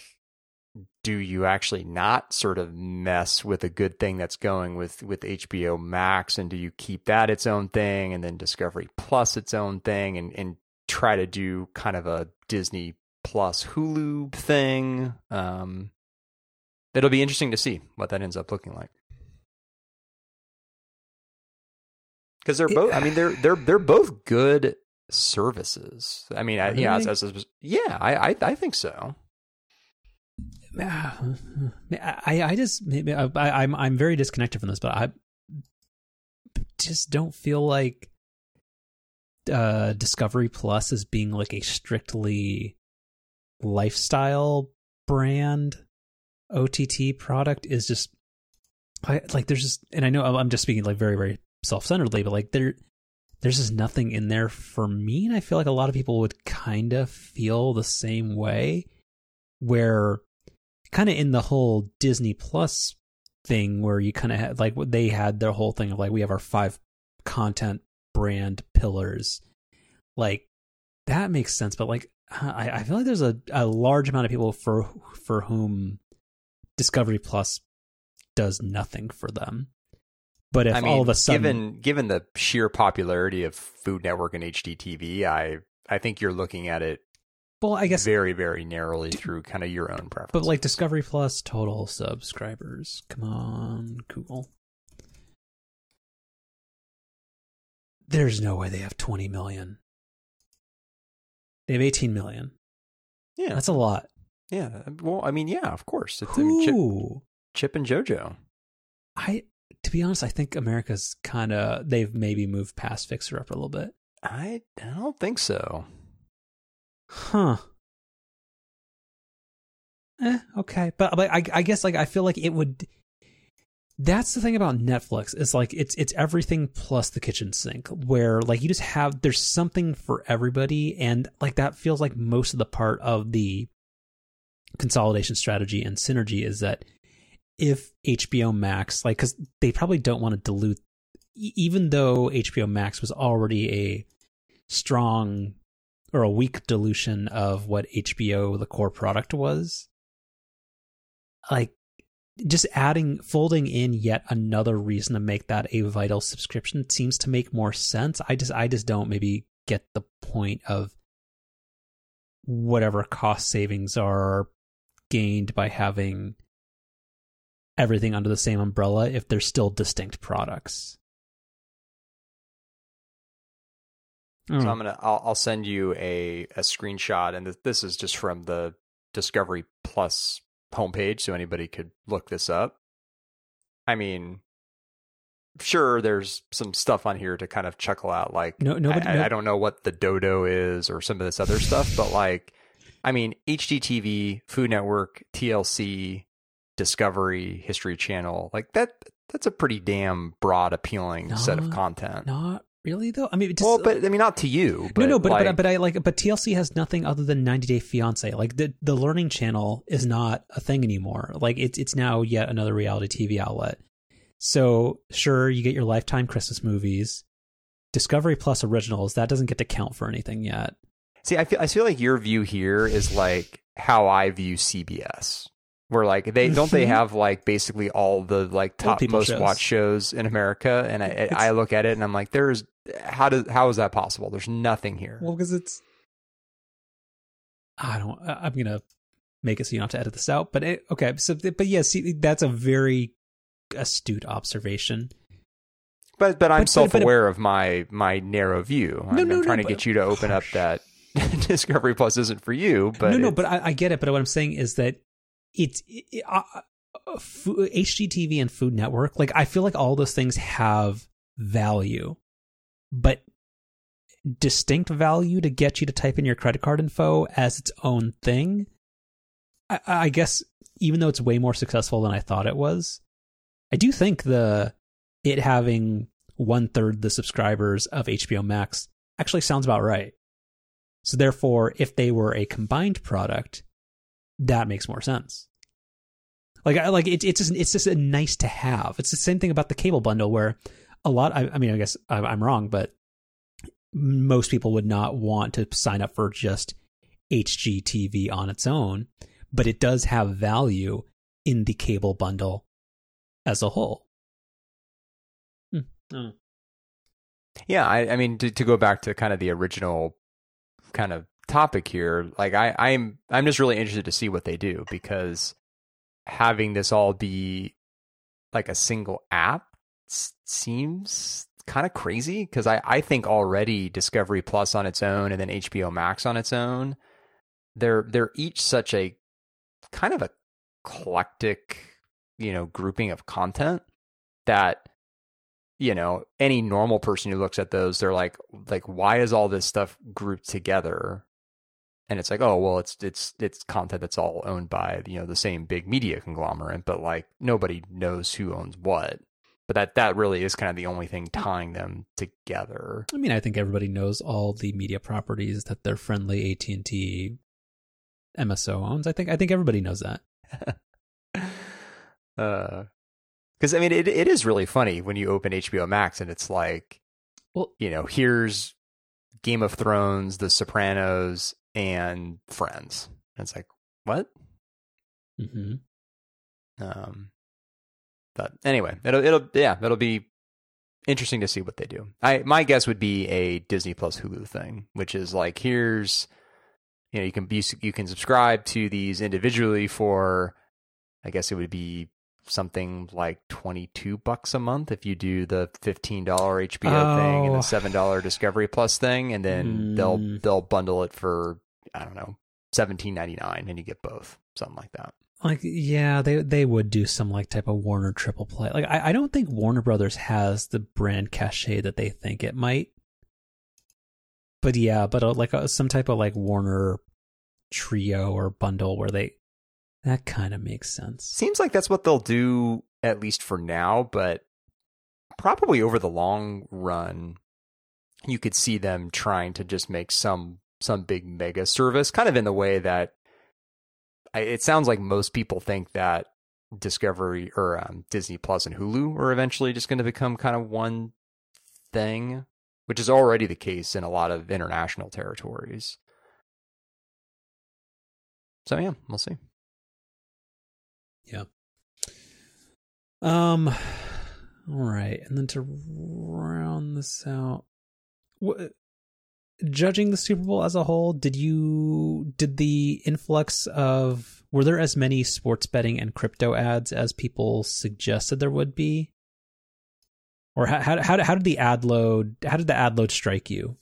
do you actually not sort of mess with a good thing that's going with with HBO Max and do you keep that its own thing and then Discovery Plus its own thing and and try to do kind of a Disney Plus Hulu thing? Um it'll be interesting to see what that ends up looking like. Cuz they're both I mean they're they're they're both good services. I mean, I, yeah, as, as, as, yeah, I, I I think so. I I just I, I'm I'm very disconnected from this, but I just don't feel like uh, Discovery Plus is being like a strictly lifestyle brand OTT product is just I, like there's just and I know I'm just speaking like very very self-centeredly, but like there there's just nothing in there for me, and I feel like a lot of people would kind of feel the same way, where kind of in the whole Disney Plus thing where you kind of had like they had their whole thing of like we have our five content brand pillars like that makes sense but like I, I feel like there's a, a large amount of people for for whom Discovery Plus does nothing for them but if I mean, all of a sudden given given the sheer popularity of Food Network and HGTV I I think you're looking at it well, I guess very, very narrowly through kind of your own preference. But like Discovery Plus total subscribers. Come on, Google. There's no way they have 20 million. They have 18 million. Yeah. That's a lot. Yeah. Well, I mean, yeah, of course. It's? Chip, Chip and JoJo. I to be honest, I think America's kind of they've maybe moved past Fixer Up a little bit. I I don't think so. Huh. Eh, okay, but but I I guess like I feel like it would. That's the thing about Netflix. It's like it's it's everything plus the kitchen sink, where like you just have there's something for everybody, and like that feels like most of the part of the consolidation strategy and synergy is that if HBO Max, like, because they probably don't want to dilute, even though HBO Max was already a strong or a weak dilution of what HBO the core product was. Like just adding folding in yet another reason to make that a vital subscription seems to make more sense. I just I just don't maybe get the point of whatever cost savings are gained by having everything under the same umbrella if they're still distinct products. So hmm. I'm gonna I'll, I'll send you a a screenshot, and this, this is just from the Discovery Plus homepage, so anybody could look this up. I mean, sure, there's some stuff on here to kind of chuckle out, like No- nobody- I, no- I don't know what the Dodo is or some of this other stuff, but like, I mean, HGTV, Food Network, TLC, Discovery, History Channel, like that. That's a pretty damn broad, appealing set of content. Not really though. I mean, just, well, but uh, I mean, not to you. But no, no, but, like, but but I like but TLC has nothing other than 90 Day Fiance. Like the the Learning Channel is not a thing anymore. Like it's it's now yet another reality TV outlet. So sure, you get your Lifetime Christmas movies, Discovery Plus originals. That doesn't get to count for anything yet. See, I feel I feel like your view here is like how I view CBS. Where like they don't they (laughs) have like basically all the like top most shows. watched shows in America, and I I look at it and I'm like, there's how does how is that possible? There's nothing here. Well, because it's I don't. I- I'm gonna make it so you don't have to edit this out. But it, okay, so but yeah, see, that's a very astute observation. But but I'm But- but- self aware of my my narrow view. I'm, No, I'm no, no, trying to but- get you to open up that (laughs) Discovery Plus isn't for you. But no, no, but I, I get it. But what I'm saying is that it's it, uh, uh, Fu- HGTV and Food Network. Like I feel like all those things have value, but distinct value to get you to type in your credit card info as its own thing. I, I guess even though it's way more successful than I thought it was, I do think the it having one third the subscribers of HBO Max actually sounds about right. So therefore, if they were a combined product, that makes more sense. Like, like it, it's just it's just a nice to have. It's the same thing about the cable bundle, where a lot. I, I mean, I guess I'm, I'm wrong, but most people would not want to sign up for just HGTV on its own, but it does have value in the cable bundle as a whole. Hmm. Oh. Yeah, I, I mean to, to go back to kind of the original kind of topic here, like I, I'm I'm just really interested to see what they do because having this all be like a single app s- seems kind of crazy because I, I think already Discovery Plus on its own and then HBO Max on its own, they're they're each such a kind of a eclectic, you know, grouping of content that you know any normal person who looks at those they're like like why is all this stuff grouped together? And it's like oh well it's it's it's content that's all owned by you know the same big media conglomerate but like nobody knows who owns what but that that really is kind of the only thing tying them together I mean, I think everybody knows all the media properties that their friendly AT and T MSO owns. I think I think everybody knows that. (laughs) uh because i mean it, it is really funny when you open hbo max and it's like Well- you know here's game of thrones the sopranos and friends and it's like what hmm um but anyway it'll it'll yeah it'll be interesting to see what they do i my guess would be a disney plus hulu thing which is like here's you know you can be you can subscribe to these individually for i guess it would be something like 22 bucks a month if you do the $15 hbo thing and Oh. the $7 discovery plus thing and then they'll Hmm. they'll bundle it for i don't know 17.99 and you get both something like that Like, yeah, they they would do some like type of Warner triple play. Like, I, I don't think Warner Brothers has the brand cachet that they think it might. But yeah, but uh, like uh, some type of like Warner trio or bundle where they that kind of makes sense. Seems like that's what they'll do at least for now, but probably over the long run, you could see them trying to just make some some big mega service, kind of in the way that It sounds like most people think that Discovery or um, Disney Plus and Hulu are eventually just going to become kind of one thing, which is already the case in a lot of international territories. So yeah, we'll see. Yeah. Um, (sighs) all right, and then to round this out, what judging the Super Bowl as a whole, did you did the influx of were there as many sports betting and crypto ads as people suggested there would be? Or how how how, how did the ad load how did the ad load strike you?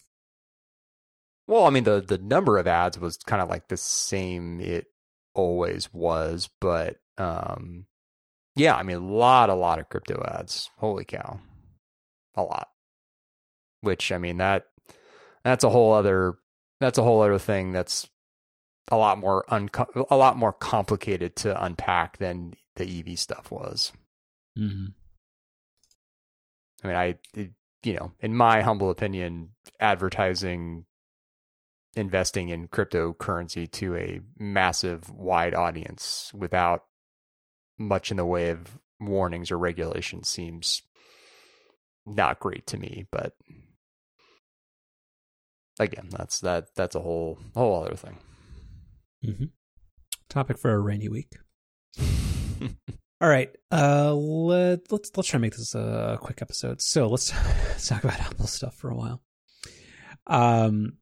Well, I mean the the number of ads was kind of like the same it always was, but um yeah, I mean a lot a lot of crypto ads. Holy cow. A lot. Which I mean that that's a whole other that's a whole other thing that's a lot more unco- a lot more complicated to unpack than the EV stuff was. Mm-hmm. I mean, I you know, in my humble opinion, advertising investing in cryptocurrency to a massive wide audience without much in the way of warnings or regulations seems not great to me, but again, that's that that's a whole whole other thing. Mm-hmm. Topic for a rainy week. (laughs) All right, uh, let let's let's try to make this a quick episode. So let's, let's (laughs) talk about Apple stuff for a while. Um,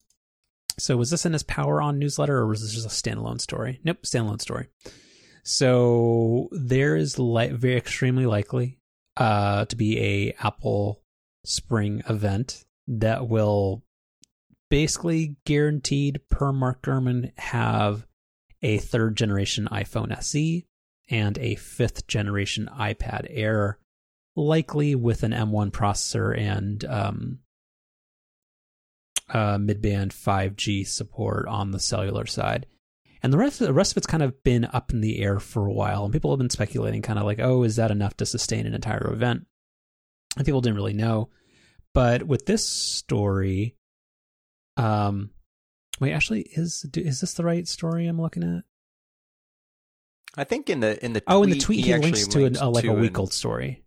so was this in his Power On newsletter, or was this just a standalone story? Nope, standalone story. So there is li- very extremely likely uh, to be a Apple Spring event that will basically guaranteed per Mark Gurman have a third generation iPhone SE and a fifth generation iPad Air, likely with an M1 processor and um, uh, mid-band 5G support on the cellular side. And the rest, the rest of it's kind of been up in the air for a while, and people have been speculating, kind of like, "Oh, is that enough to sustain an entire event?" And people didn't really know. But with this story, um, wait, actually, is is this the right story I'm looking at? I think in the in the oh, in the tweet, tweet he, he, links to an, a, like a an- week old story.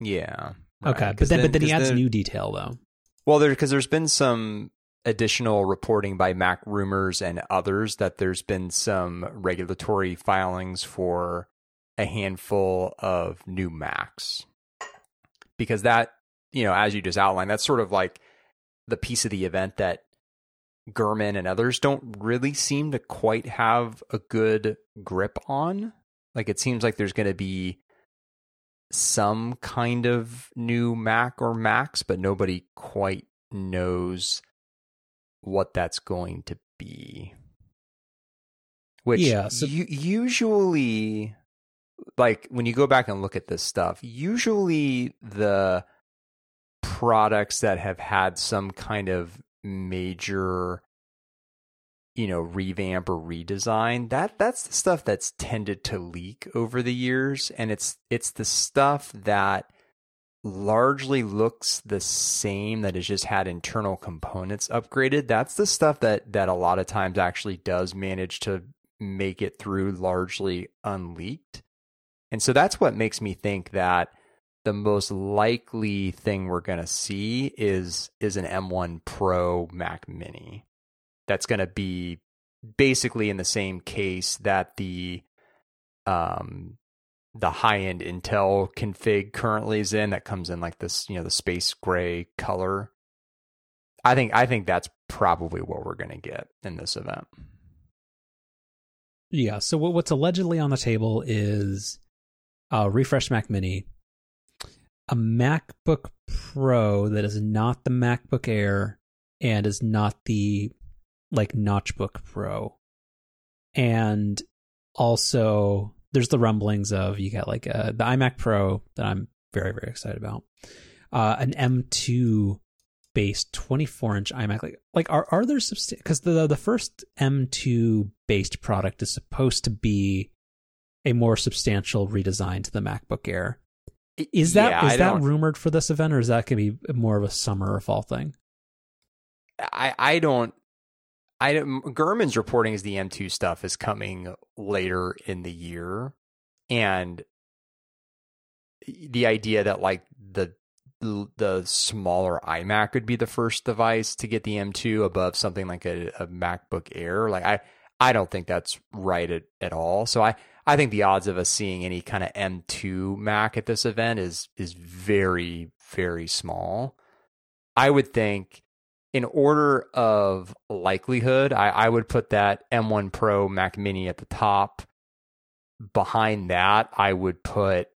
Yeah. Okay, but 'cause then, but then he adds then- new detail though. Well, there because there's been some additional reporting by Mac Rumors and others that there's been some regulatory filings for a handful of new Macs. Because that, you know, as you just outlined, that's sort of like the piece of the event that Gurman and others don't really seem to quite have a good grip on. Like it seems like there's going to be some kind of new Mac or Macs, but nobody quite knows what that's going to be. Which Yeah, so- u- usually, like when you go back and look at this stuff, usually the products that have had some kind of major you know revamp or redesign that that's the stuff that's tended to leak over the years and it's it's the stuff that largely looks the same that has just had internal components upgraded. That's the stuff that that a lot of times actually does manage to make it through largely unleaked. And so that's what makes me think that the most likely thing we're going to see is is an M1 Pro Mac Mini. That's going to be basically in the same case that the um the high-end Intel config currently is in that comes in like this, you know, the space gray color. I think I think that's probably what we're going to get in this event. Yeah. So what, what's allegedly on the table is a refresh Mac Mini, a MacBook Pro that is not the MacBook Air and is not the like Notchbook Pro, and also there's the rumblings of you got like uh, the iMac Pro that I'm very very excited about, uh, an M2 based 24 inch iMac. Like like are are there substan because the the first M2 based product is supposed to be a more substantial redesign to the MacBook Air. Is that is Yeah, I that don't- rumored for this event, or is that going to be more of a summer or fall thing? I I don't. I don't, Gurman's reporting is the M2 stuff is coming later in the year, and the idea that like the the smaller iMac would be the first device to get the M2 above something like a, a MacBook Air. Like I I don't think that's right at, at all. So I I think the odds of us seeing any kind of M2 Mac at this event is is very very small. I would think in order of likelihood, I, I would put that M1 Pro Mac Mini at the top. Behind that, I would put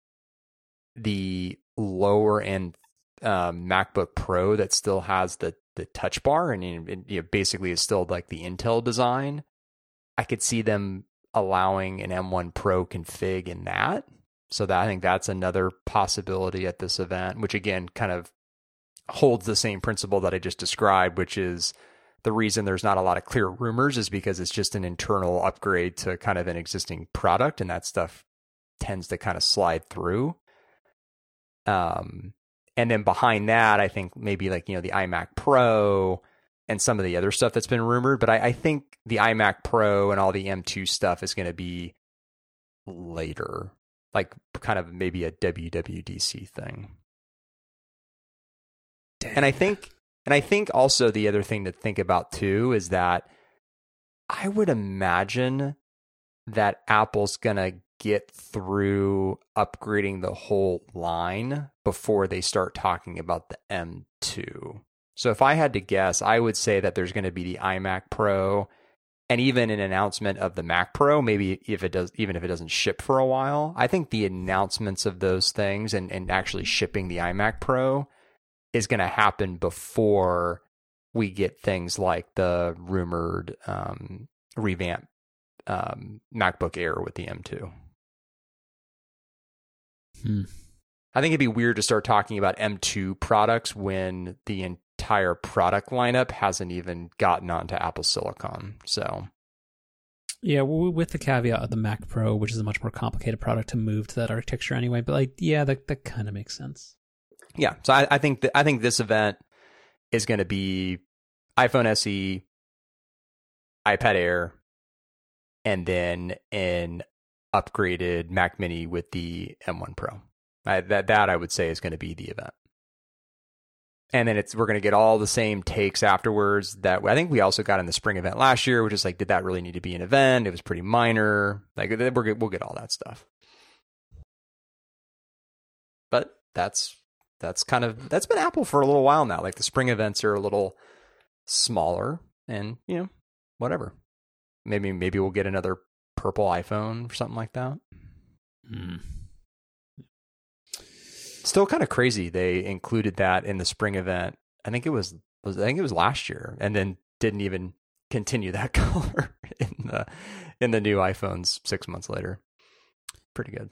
the lower end um, MacBook Pro that still has the the touch bar and it, know, basically is still like the Intel design. I could see them allowing an M1 Pro config in that. So that I think that's another possibility at this event, which again kind of holds the same principle that I just described, which is the reason there's not a lot of clear rumors is because it's just an internal upgrade to kind of an existing product and that stuff tends to kind of slide through. Um and then behind that, I think maybe like, you know, the iMac Pro and some of the other stuff that's been rumored. But I, I think the iMac Pro and all the M2 stuff is going to be later, like kind of maybe a WWDC thing. Damn. And I think, and I think also the other thing to think about too is that I would imagine that Apple's going to get through upgrading the whole line before they start talking about the M2. So if I had to guess, I would say that there's going to be the iMac Pro and even an announcement of the Mac Pro, maybe if it does even if it doesn't ship for a while. I think the announcements of those things and, and actually shipping the iMac Pro is going to happen before we get things like the rumored um, revamp um, MacBook Air with the M2. Hmm. I think it'd be weird to start talking about M2 products when the entire product lineup hasn't even gotten onto Apple Silicon. So, yeah, well, with the caveat of the Mac Pro, which is a much more complicated product to move to that architecture anyway. But like, yeah, that that kind of makes sense. Yeah, so I, I think that I think this event is going to be iPhone SE, iPad Air, and then an upgraded Mac Mini with the M1 Pro. I, that that I would say is going to be the event. And then it's we're going to get all the same takes afterwards that I think we also got in the spring event last year, which is like, did that really need to be an event? It was pretty minor. Like we're we'll get all that stuff. But that's that's kind of that's been Apple for a little while now. Like the spring events are a little smaller, and you know whatever. Maybe maybe we'll get another purple iPhone or something like that. Mm. Still kind of crazy. They included that in the spring event. I think it was, was I think it was last year, and then didn't even continue that (laughs) color in the in the new iPhones six months later. Pretty good.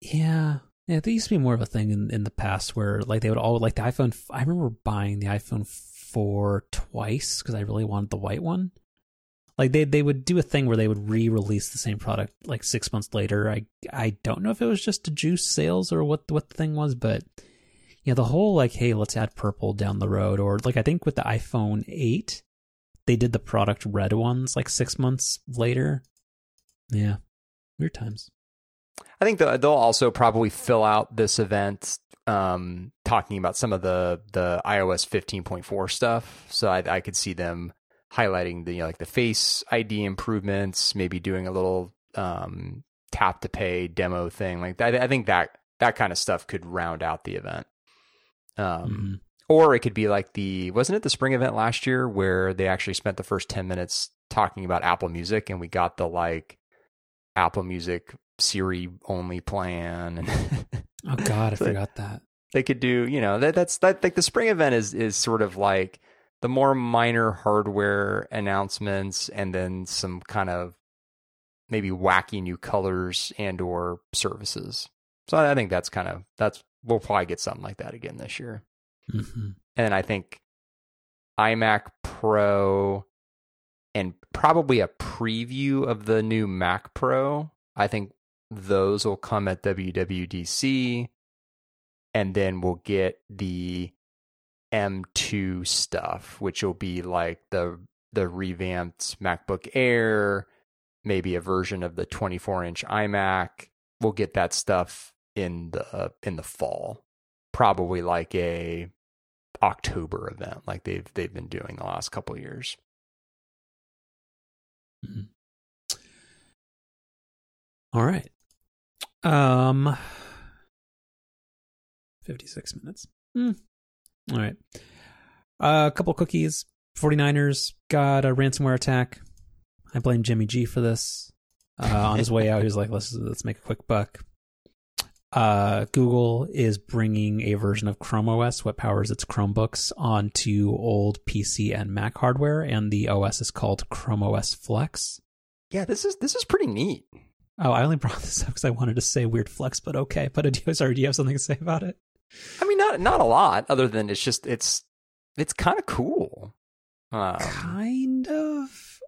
Yeah. Yeah, there used to be more of a thing in, in the past where like they would all like the iPhone. I remember buying the iPhone four twice because I really wanted the white one, like they they would do a thing where they would re-release the same product like six months later. I I don't know if it was just to juice sales or what what the thing was, but yeah, the whole like hey let's add purple down the road or like I think with the iPhone eight they did the product red ones like six months later. Yeah, weird times. I think they'll also probably fill out this event um, talking about some of the the iOS 15.4 stuff. So I, I could see them highlighting the you know, like the face ID improvements, maybe doing a little um, tap to pay demo thing. Like I, I think that that kind of stuff could round out the event. Um, mm-hmm. Or it could be like the wasn't it the spring event last year where they actually spent the first ten minutes talking about Apple Music and we got the like Apple Music Siri only plan. And oh God, I (laughs) so forgot that. They could do, you know, that that's that like the spring event is is sort of like the more minor hardware announcements and then some kind of maybe wacky new colors and or services. So I think that's kind of that's we'll probably get something like that again this year. Mm-hmm. And I think iMac Pro and probably a preview of the new Mac Pro. I think those will come at WWDC and then we'll get the M2 stuff, which will be like the the revamped MacBook Air, maybe a version of the 24 inch iMac. We'll get that stuff in the in the fall, probably like a October event, like they've they've been doing the last couple years. Mm-hmm. All right. Um, 56 minutes. Hmm. All right. Uh, a couple cookies 49ers got a ransomware attack. I blame Jimmy G for this. Uh, on his way out, he was like, "Let's let's make a quick buck." Uh, Google is bringing a version of Chrome OS, what powers its Chromebooks, onto old PC and Mac hardware, and the OS is called Chrome OS Flex. Yeah, this is this is pretty neat. Oh, I only brought (laughs) this up because I wanted to say weird flex, but okay. But do you, sorry, do you have something to say about it? I mean, not not a lot, other than it's just it's it's kind of cool. Um, kind of,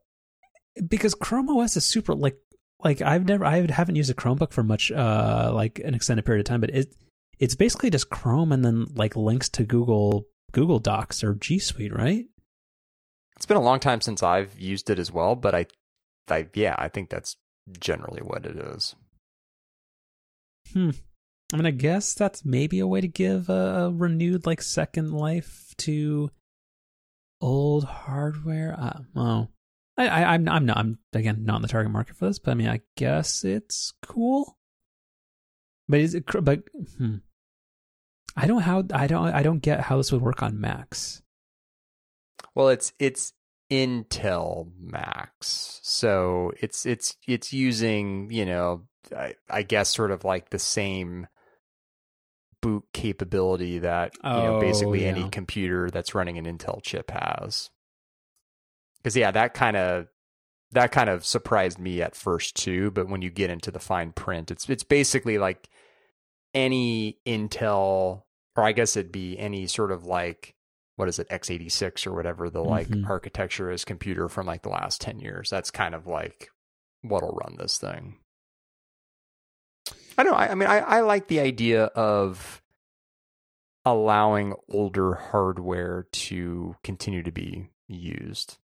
because Chrome OS is super like like I've never I haven't used a Chromebook for much uh like an extended period of time, but it it's basically just Chrome and then like links to Google Google Docs or G Suite, right? It's been a long time since I've used it as well, but I, I yeah, I think that's generally what it is. Hmm. I mean, I guess that's maybe a way to give a, renewed like second life to old hardware. Uh, oh, I, I, I'm, I'm not, I'm again not in the target market for this, but I mean, I guess it's cool. But is it? But hmm. I don't how I don't I don't get how this would work on Macs. Well, it's it's Intel Macs, so it's it's it's using you know I, I guess sort of like the same boot capability that you know Oh, basically yeah. any computer that's running an Intel chip has. Because yeah, that kind of that kind of surprised me at first too. But when you get into the fine print, it's it's basically like any Intel, or I guess it'd be any sort of like what is it x86 or whatever the like Mhm. architecture is computer from like the last 10 years that's kind of like what'll run this thing i don't know i, I mean I, I like the idea of allowing older hardware to continue to be used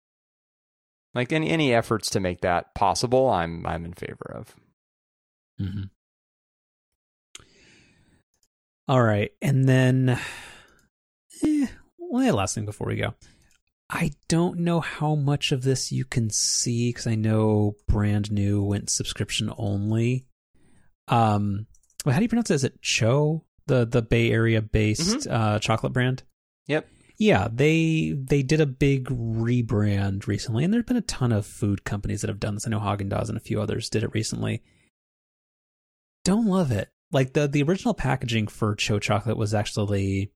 like any any efforts to make that possible i'm i'm in favor of Mm-hmm. All right, and then, eh, last thing before we go, I don't know how much of this you can see because I know brand new went subscription only. Um, well, how do you pronounce it? Is it TCHO, the the Bay Area based uh, chocolate brand? yep Yeah, they they did a big rebrand recently, and there've been a ton of food companies that have done this. I know Haagen Dazs and a few others did it recently. Don't love it. Like the the original packaging for TCHO chocolate was actually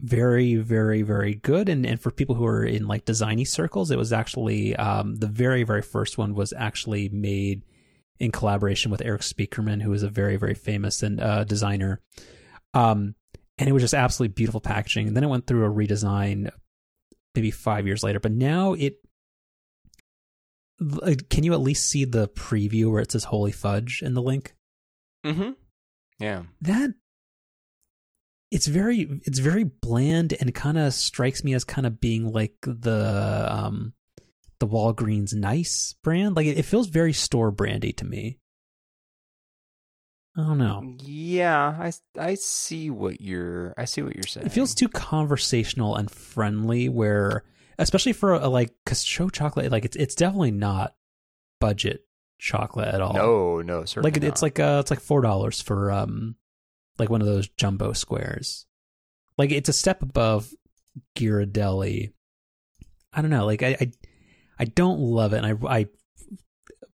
very very very good and and for people who are in like designy circles it was actually um the very very first one was actually made in collaboration with Erik Spiekermann who is a very very famous and uh designer. Um and it was just absolutely beautiful packaging. And then it went through a redesign maybe 5 years later. But now it like, can you at least see the preview where it says holy fudge in the link? Mm-hmm. Yeah. That it's very it's very bland and kind of strikes me as kind of being like the um the Walgreens nice brand? Like it, it feels very store brandy to me. I don't know. Yeah i i see what you're i see what you're saying it feels too conversational and friendly where especially for a, like cuz TCHO chocolate like it's it's definitely not budget chocolate at all. No no certainly like it, it's like uh it's like four dollars for um like one of those jumbo squares. Like it's a step above Ghirardelli. I don't know like I I, I don't love it and I I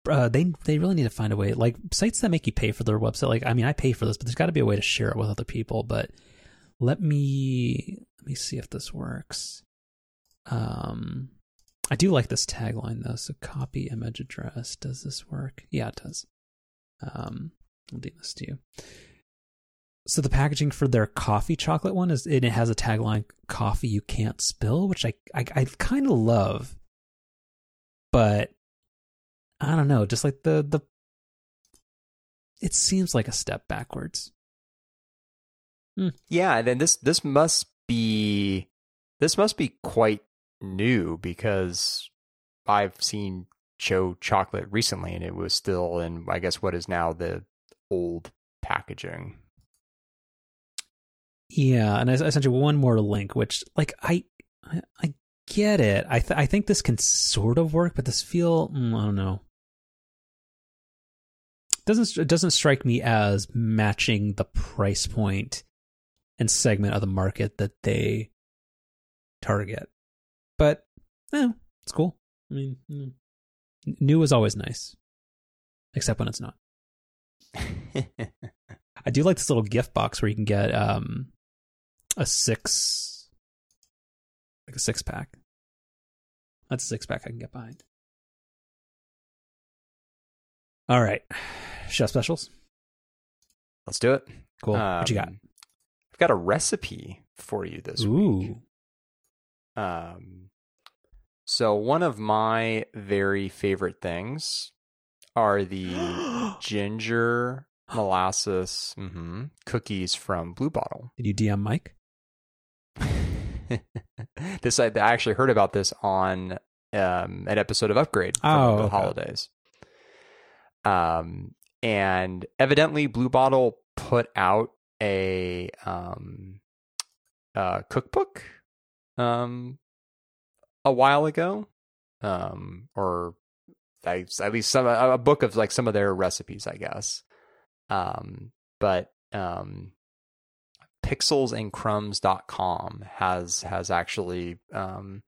uh, they they really need to find a way like sites that make you pay for their website like I mean I pay for this but there's got to be a way to share it with other people but let me let me see if this works um I do like this tagline though. So copy image address. Does this work? Yeah, it does. Um, I'll do this to you. So the packaging for their coffee chocolate one is it has a tagline "Coffee you can't spill," which I I, I kind of love, but I don't know. Just like the the, it seems like a step backwards. Hmm. Yeah, and then this this must be this must be quite new because I've seen TCHO chocolate recently and it was still in I guess what is now the old packaging. Yeah, and I, I sent you one more link, which like I I, I get it. I th- I think this can sort of work, but this feel mm, I don't know. Doesn't it doesn't strike me as matching the price point and segment of the market that they target. but eh, it's cool. I mean, mm, new is always nice, except when it's not. (laughs) I do like this little gift box where you can get um a six, like a six pack. That's a six pack I can get behind. All right, chef specials. Let's do it. Cool. what you got? Um, I've got a recipe for you this week. Ooh, Um, so one of my very favorite things are the (gasps) ginger molasses mhm, cookies from Blue Bottle. did you DM Mike? This I, I actually heard about this on um, an episode of Upgrade from Oh, the okay. holidays. Um, and evidently, Blue Bottle put out a um, uh, cookbook um, a while ago, um, or I, at least some a book of like some of their recipes, I guess. Um, but um, pixelsandcrumbs.com has has actually um,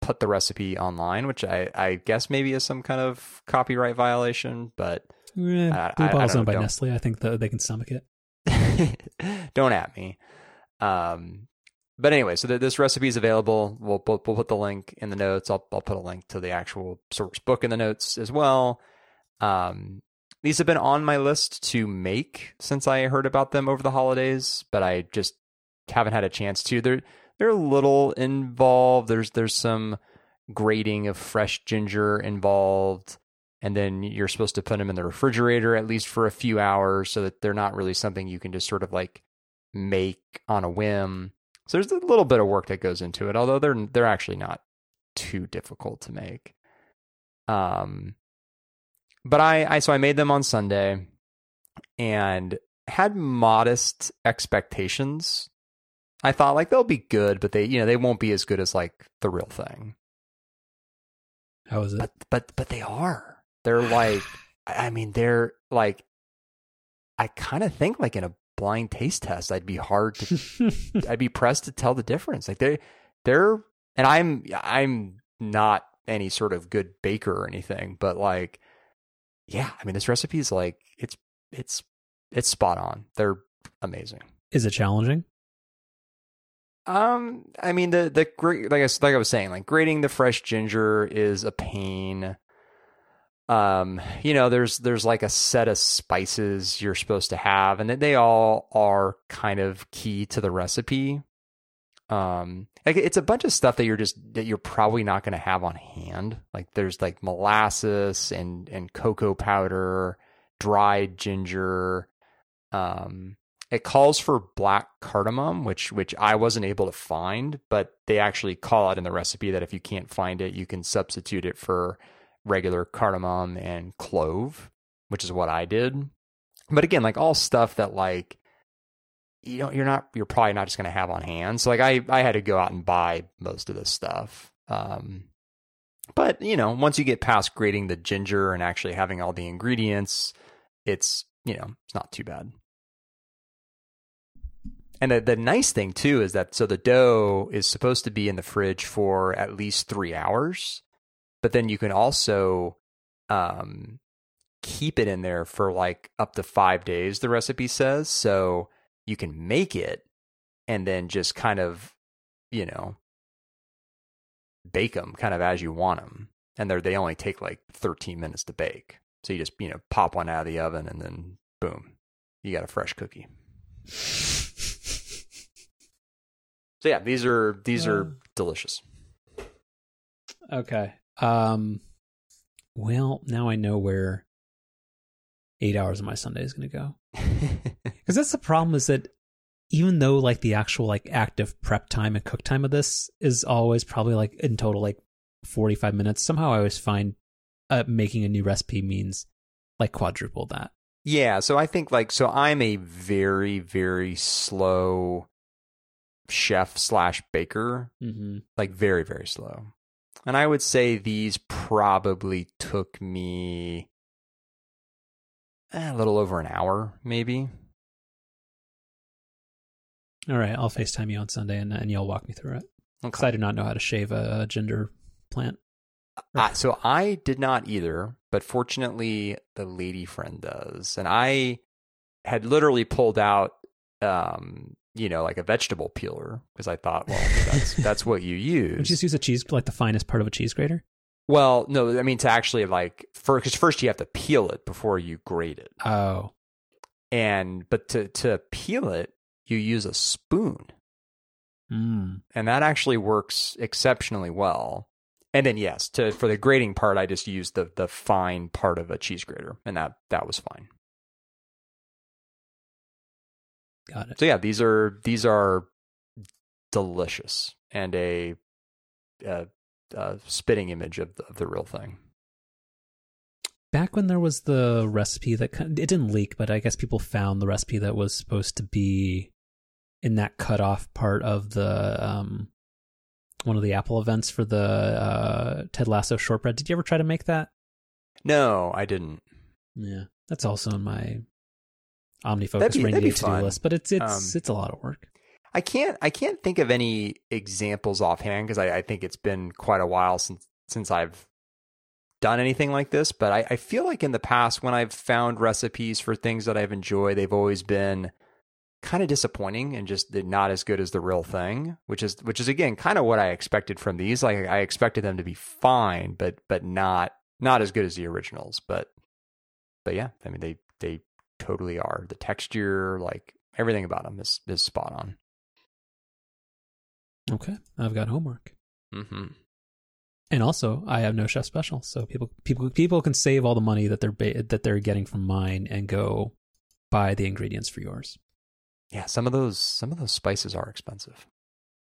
put the recipe online, which I, I guess maybe is some kind of copyright violation, but I- Blue I- I Bottle's don't owned by know. Nestle. I think that they can stomach it. (laughs) don't at me. Um, but anyway, so th- this recipe is available. We'll, we'll we'll put the link in the notes. I'll I'll put a link to the actual source book in the notes as well. Um, these have been on my list to make since I heard about them over the holidays, but I just haven't had a chance to. They're they're a little involved. There's there's some grating of fresh ginger involved and then you're supposed to put them in the refrigerator at least for a few hours so that they're not really something you can just sort of like make on a whim. So there's a little bit of work that goes into it, although they're they're actually not too difficult to make. Um but I, I so I made them on Sunday and had modest expectations. I thought like they'll be good, but they you know, they won't be as good as like the real thing How is it? but but but they are. They're like, (sighs) I mean, they're like, I kind of think like in a blind taste test, I'd be hard to, (laughs) I'd be pressed to tell the difference. Like they, they're, and I'm, I'm not any sort of good baker or anything, but like, yeah, I mean, this recipe is like, it's, it's, it's spot on. They're amazing. is it challenging? Um, I mean the the great like I like I was saying, like grating the fresh ginger is a pain. Um, you know, there's there's like a set of spices you're supposed to have, and that they all are kind of key to the recipe. Um, like it's a bunch of stuff that you're just that you're probably not going to have on hand. Like there's like molasses and and cocoa powder, dried ginger, um, it calls for black cardamom, which which I wasn't able to find, but they actually call out in the recipe that if you can't find it, you can substitute it for regular cardamom and clove, which is what I did. But again, like all stuff that like you know you're not you're probably not just going to have on hand. So like I I had to go out and buy most of this stuff. Um but you know, once you get past grating the ginger and actually having all the ingredients, it's, you know, it's not too bad. And the, the nice thing too is that so the dough is supposed to be in the fridge for at least three hours, but then you can also um, keep it in there for like up to five days. The recipe says so you can make it and then just kind of you know bake them kind of as you want them, and they they only take like thirteen minutes to bake. So you just you know pop one out of the oven and then boom, you got a fresh cookie. So yeah, these are these are delicious. Okay. Um. Well, now I know where eight hours of my Sunday is going to go. Because that's the problem is that even though like the actual like active prep time and cook time of this is always probably like in total like 45 minutes, somehow I always find uh, making a new recipe means like quadruple that. yeah, so I think like so I'm a very very slow chef slash baker, Mm-hmm. like very very slow, and I would say these probably took me eh, a little over an hour, maybe. All right, I'll FaceTime you on Sunday and, and you'll walk me through it. Because I do not know how to shave a ginger plant. Uh, so I did not either, but fortunately the lady friend does. And I had literally pulled out um, you know, like a vegetable peeler because I thought, well, that's (laughs) that's what you use. Would you just use a cheese like the finest part of a cheese grater? Well, no, I mean to actually like first because first you have to peel it before you grate it. Oh. And but to to peel it, you use a spoon. Mm. And that actually works exceptionally well. And then yes, to for the grating part, I just used the the fine part of a cheese grater, and that that was fine. Got it. So yeah, these are these are delicious and a, a, a spitting image of the, of the real thing. Back when there was the recipe that it didn't leak, but I guess people found the recipe that was supposed to be in that cutoff part of the um, one of the Apple events for the uh, Ted Lasso shortbread. Did you ever try to make that? No, I didn't. Yeah, that's also in my OmniFocus rainy to do list, but it's it's um, it's a lot of work. I can't I can't think of any examples offhand because I, I, think it's been quite a while since since I've done anything like this. But I, I feel like in the past when I've found recipes for things that I've enjoyed, they've always been kind of disappointing and just not as good as the real thing, which is which is again kind of what I expected from these. Like I expected them to be fine, but but not not as good as the originals. But but yeah, I mean they they totally are. The texture, like everything about them, is is spot on. Okay, I've got homework. Mm-hmm. And also, I have no chef special, so people people people can save all the money that they're ba- that they're getting from mine and go buy the ingredients for yours. Yeah, some of those some of those spices are expensive.